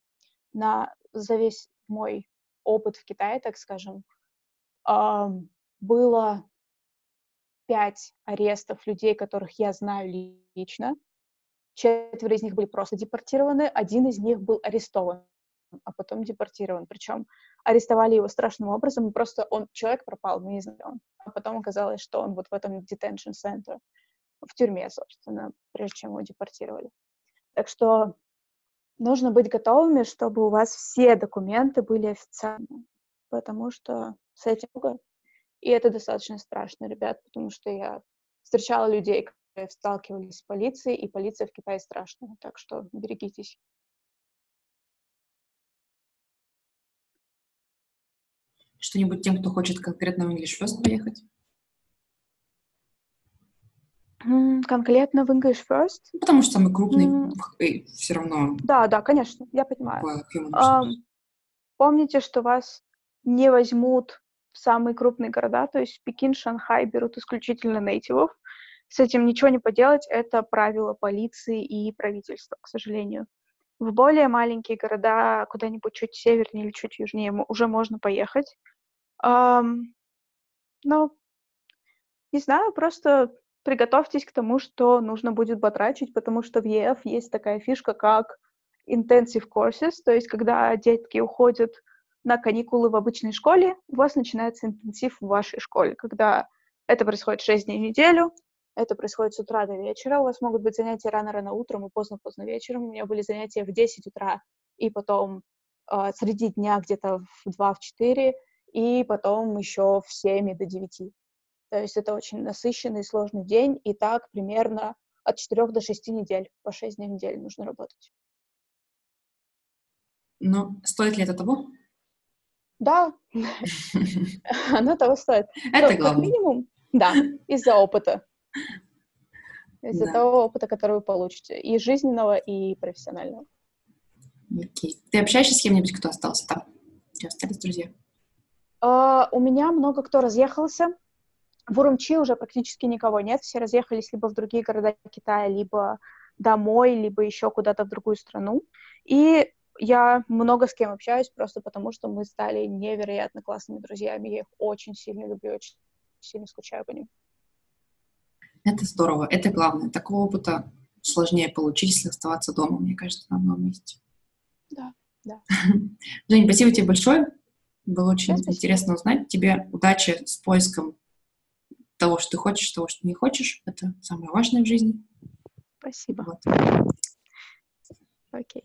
На, за весь мой опыт в Китае, так скажем, было пять арестов людей, которых я знаю лично, Четверо из них были просто депортированы, один из них был арестован, а потом депортирован. Причем арестовали его страшным образом, просто он, человек пропал, мы не знаем. А потом оказалось, что он вот в этом detention center, в тюрьме, собственно, прежде чем его депортировали. Так что нужно быть готовыми, чтобы у вас все документы были официальны, потому что с этим и это достаточно страшно, ребят, потому что я встречала людей, сталкивались с полицией, и полиция в Китае страшная, так что берегитесь. Что-нибудь тем, кто хочет конкретно в English First поехать? Конкретно в English First? Ну, потому что самый крупный mm. все равно. Да, да, конечно, я понимаю. Um, помните, что вас не возьмут в самые крупные города, то есть Пекин, Шанхай берут исключительно нейтивов, с этим ничего не поделать, это правило полиции и правительства, к сожалению. В более маленькие города, куда-нибудь чуть севернее или чуть южнее, уже можно поехать. Um, но, не знаю, просто приготовьтесь к тому, что нужно будет потрачить, потому что в ЕФ есть такая фишка, как intensive courses, то есть когда детки уходят на каникулы в обычной школе, у вас начинается интенсив в вашей школе, когда это происходит 6 дней в неделю, Это происходит с утра до вечера. У вас могут быть занятия рано-рано утром и поздно-поздно вечером. У меня были занятия в 10 утра, и потом э, среди дня где-то в 2 в 4, и потом еще в 7 до 9. То есть это очень насыщенный, сложный день, и так примерно от 4 до 6 недель, по 6 дней в неделю нужно работать. Но стоит ли это того? Да, (laughs) оно того стоит. Это главное. Как минимум, да, из-за опыта. Из-за Да. того опыта, который вы получите, и жизненного, и профессионального. Окей. Ты общаешься с кем-нибудь, кто остался там? Где остались друзья? А, у меня много кто разъехался. В Урумчи уже практически никого нет. Все разъехались либо в другие города Китая, либо домой, либо еще куда-то в другую страну. И я много с кем общаюсь, просто потому что мы стали невероятно классными друзьями. Я их очень сильно люблю, очень сильно скучаю по ним. Это здорово, это главное. Такого опыта сложнее получить, если оставаться дома, мне кажется, на одном месте. Да, да. (laughs) Жень, спасибо тебе большое. Было очень Да, интересно узнать. Тебе удачи с поиском того, что ты хочешь, того, что не хочешь. Это самое важное в жизни. Спасибо. Вот. Окей.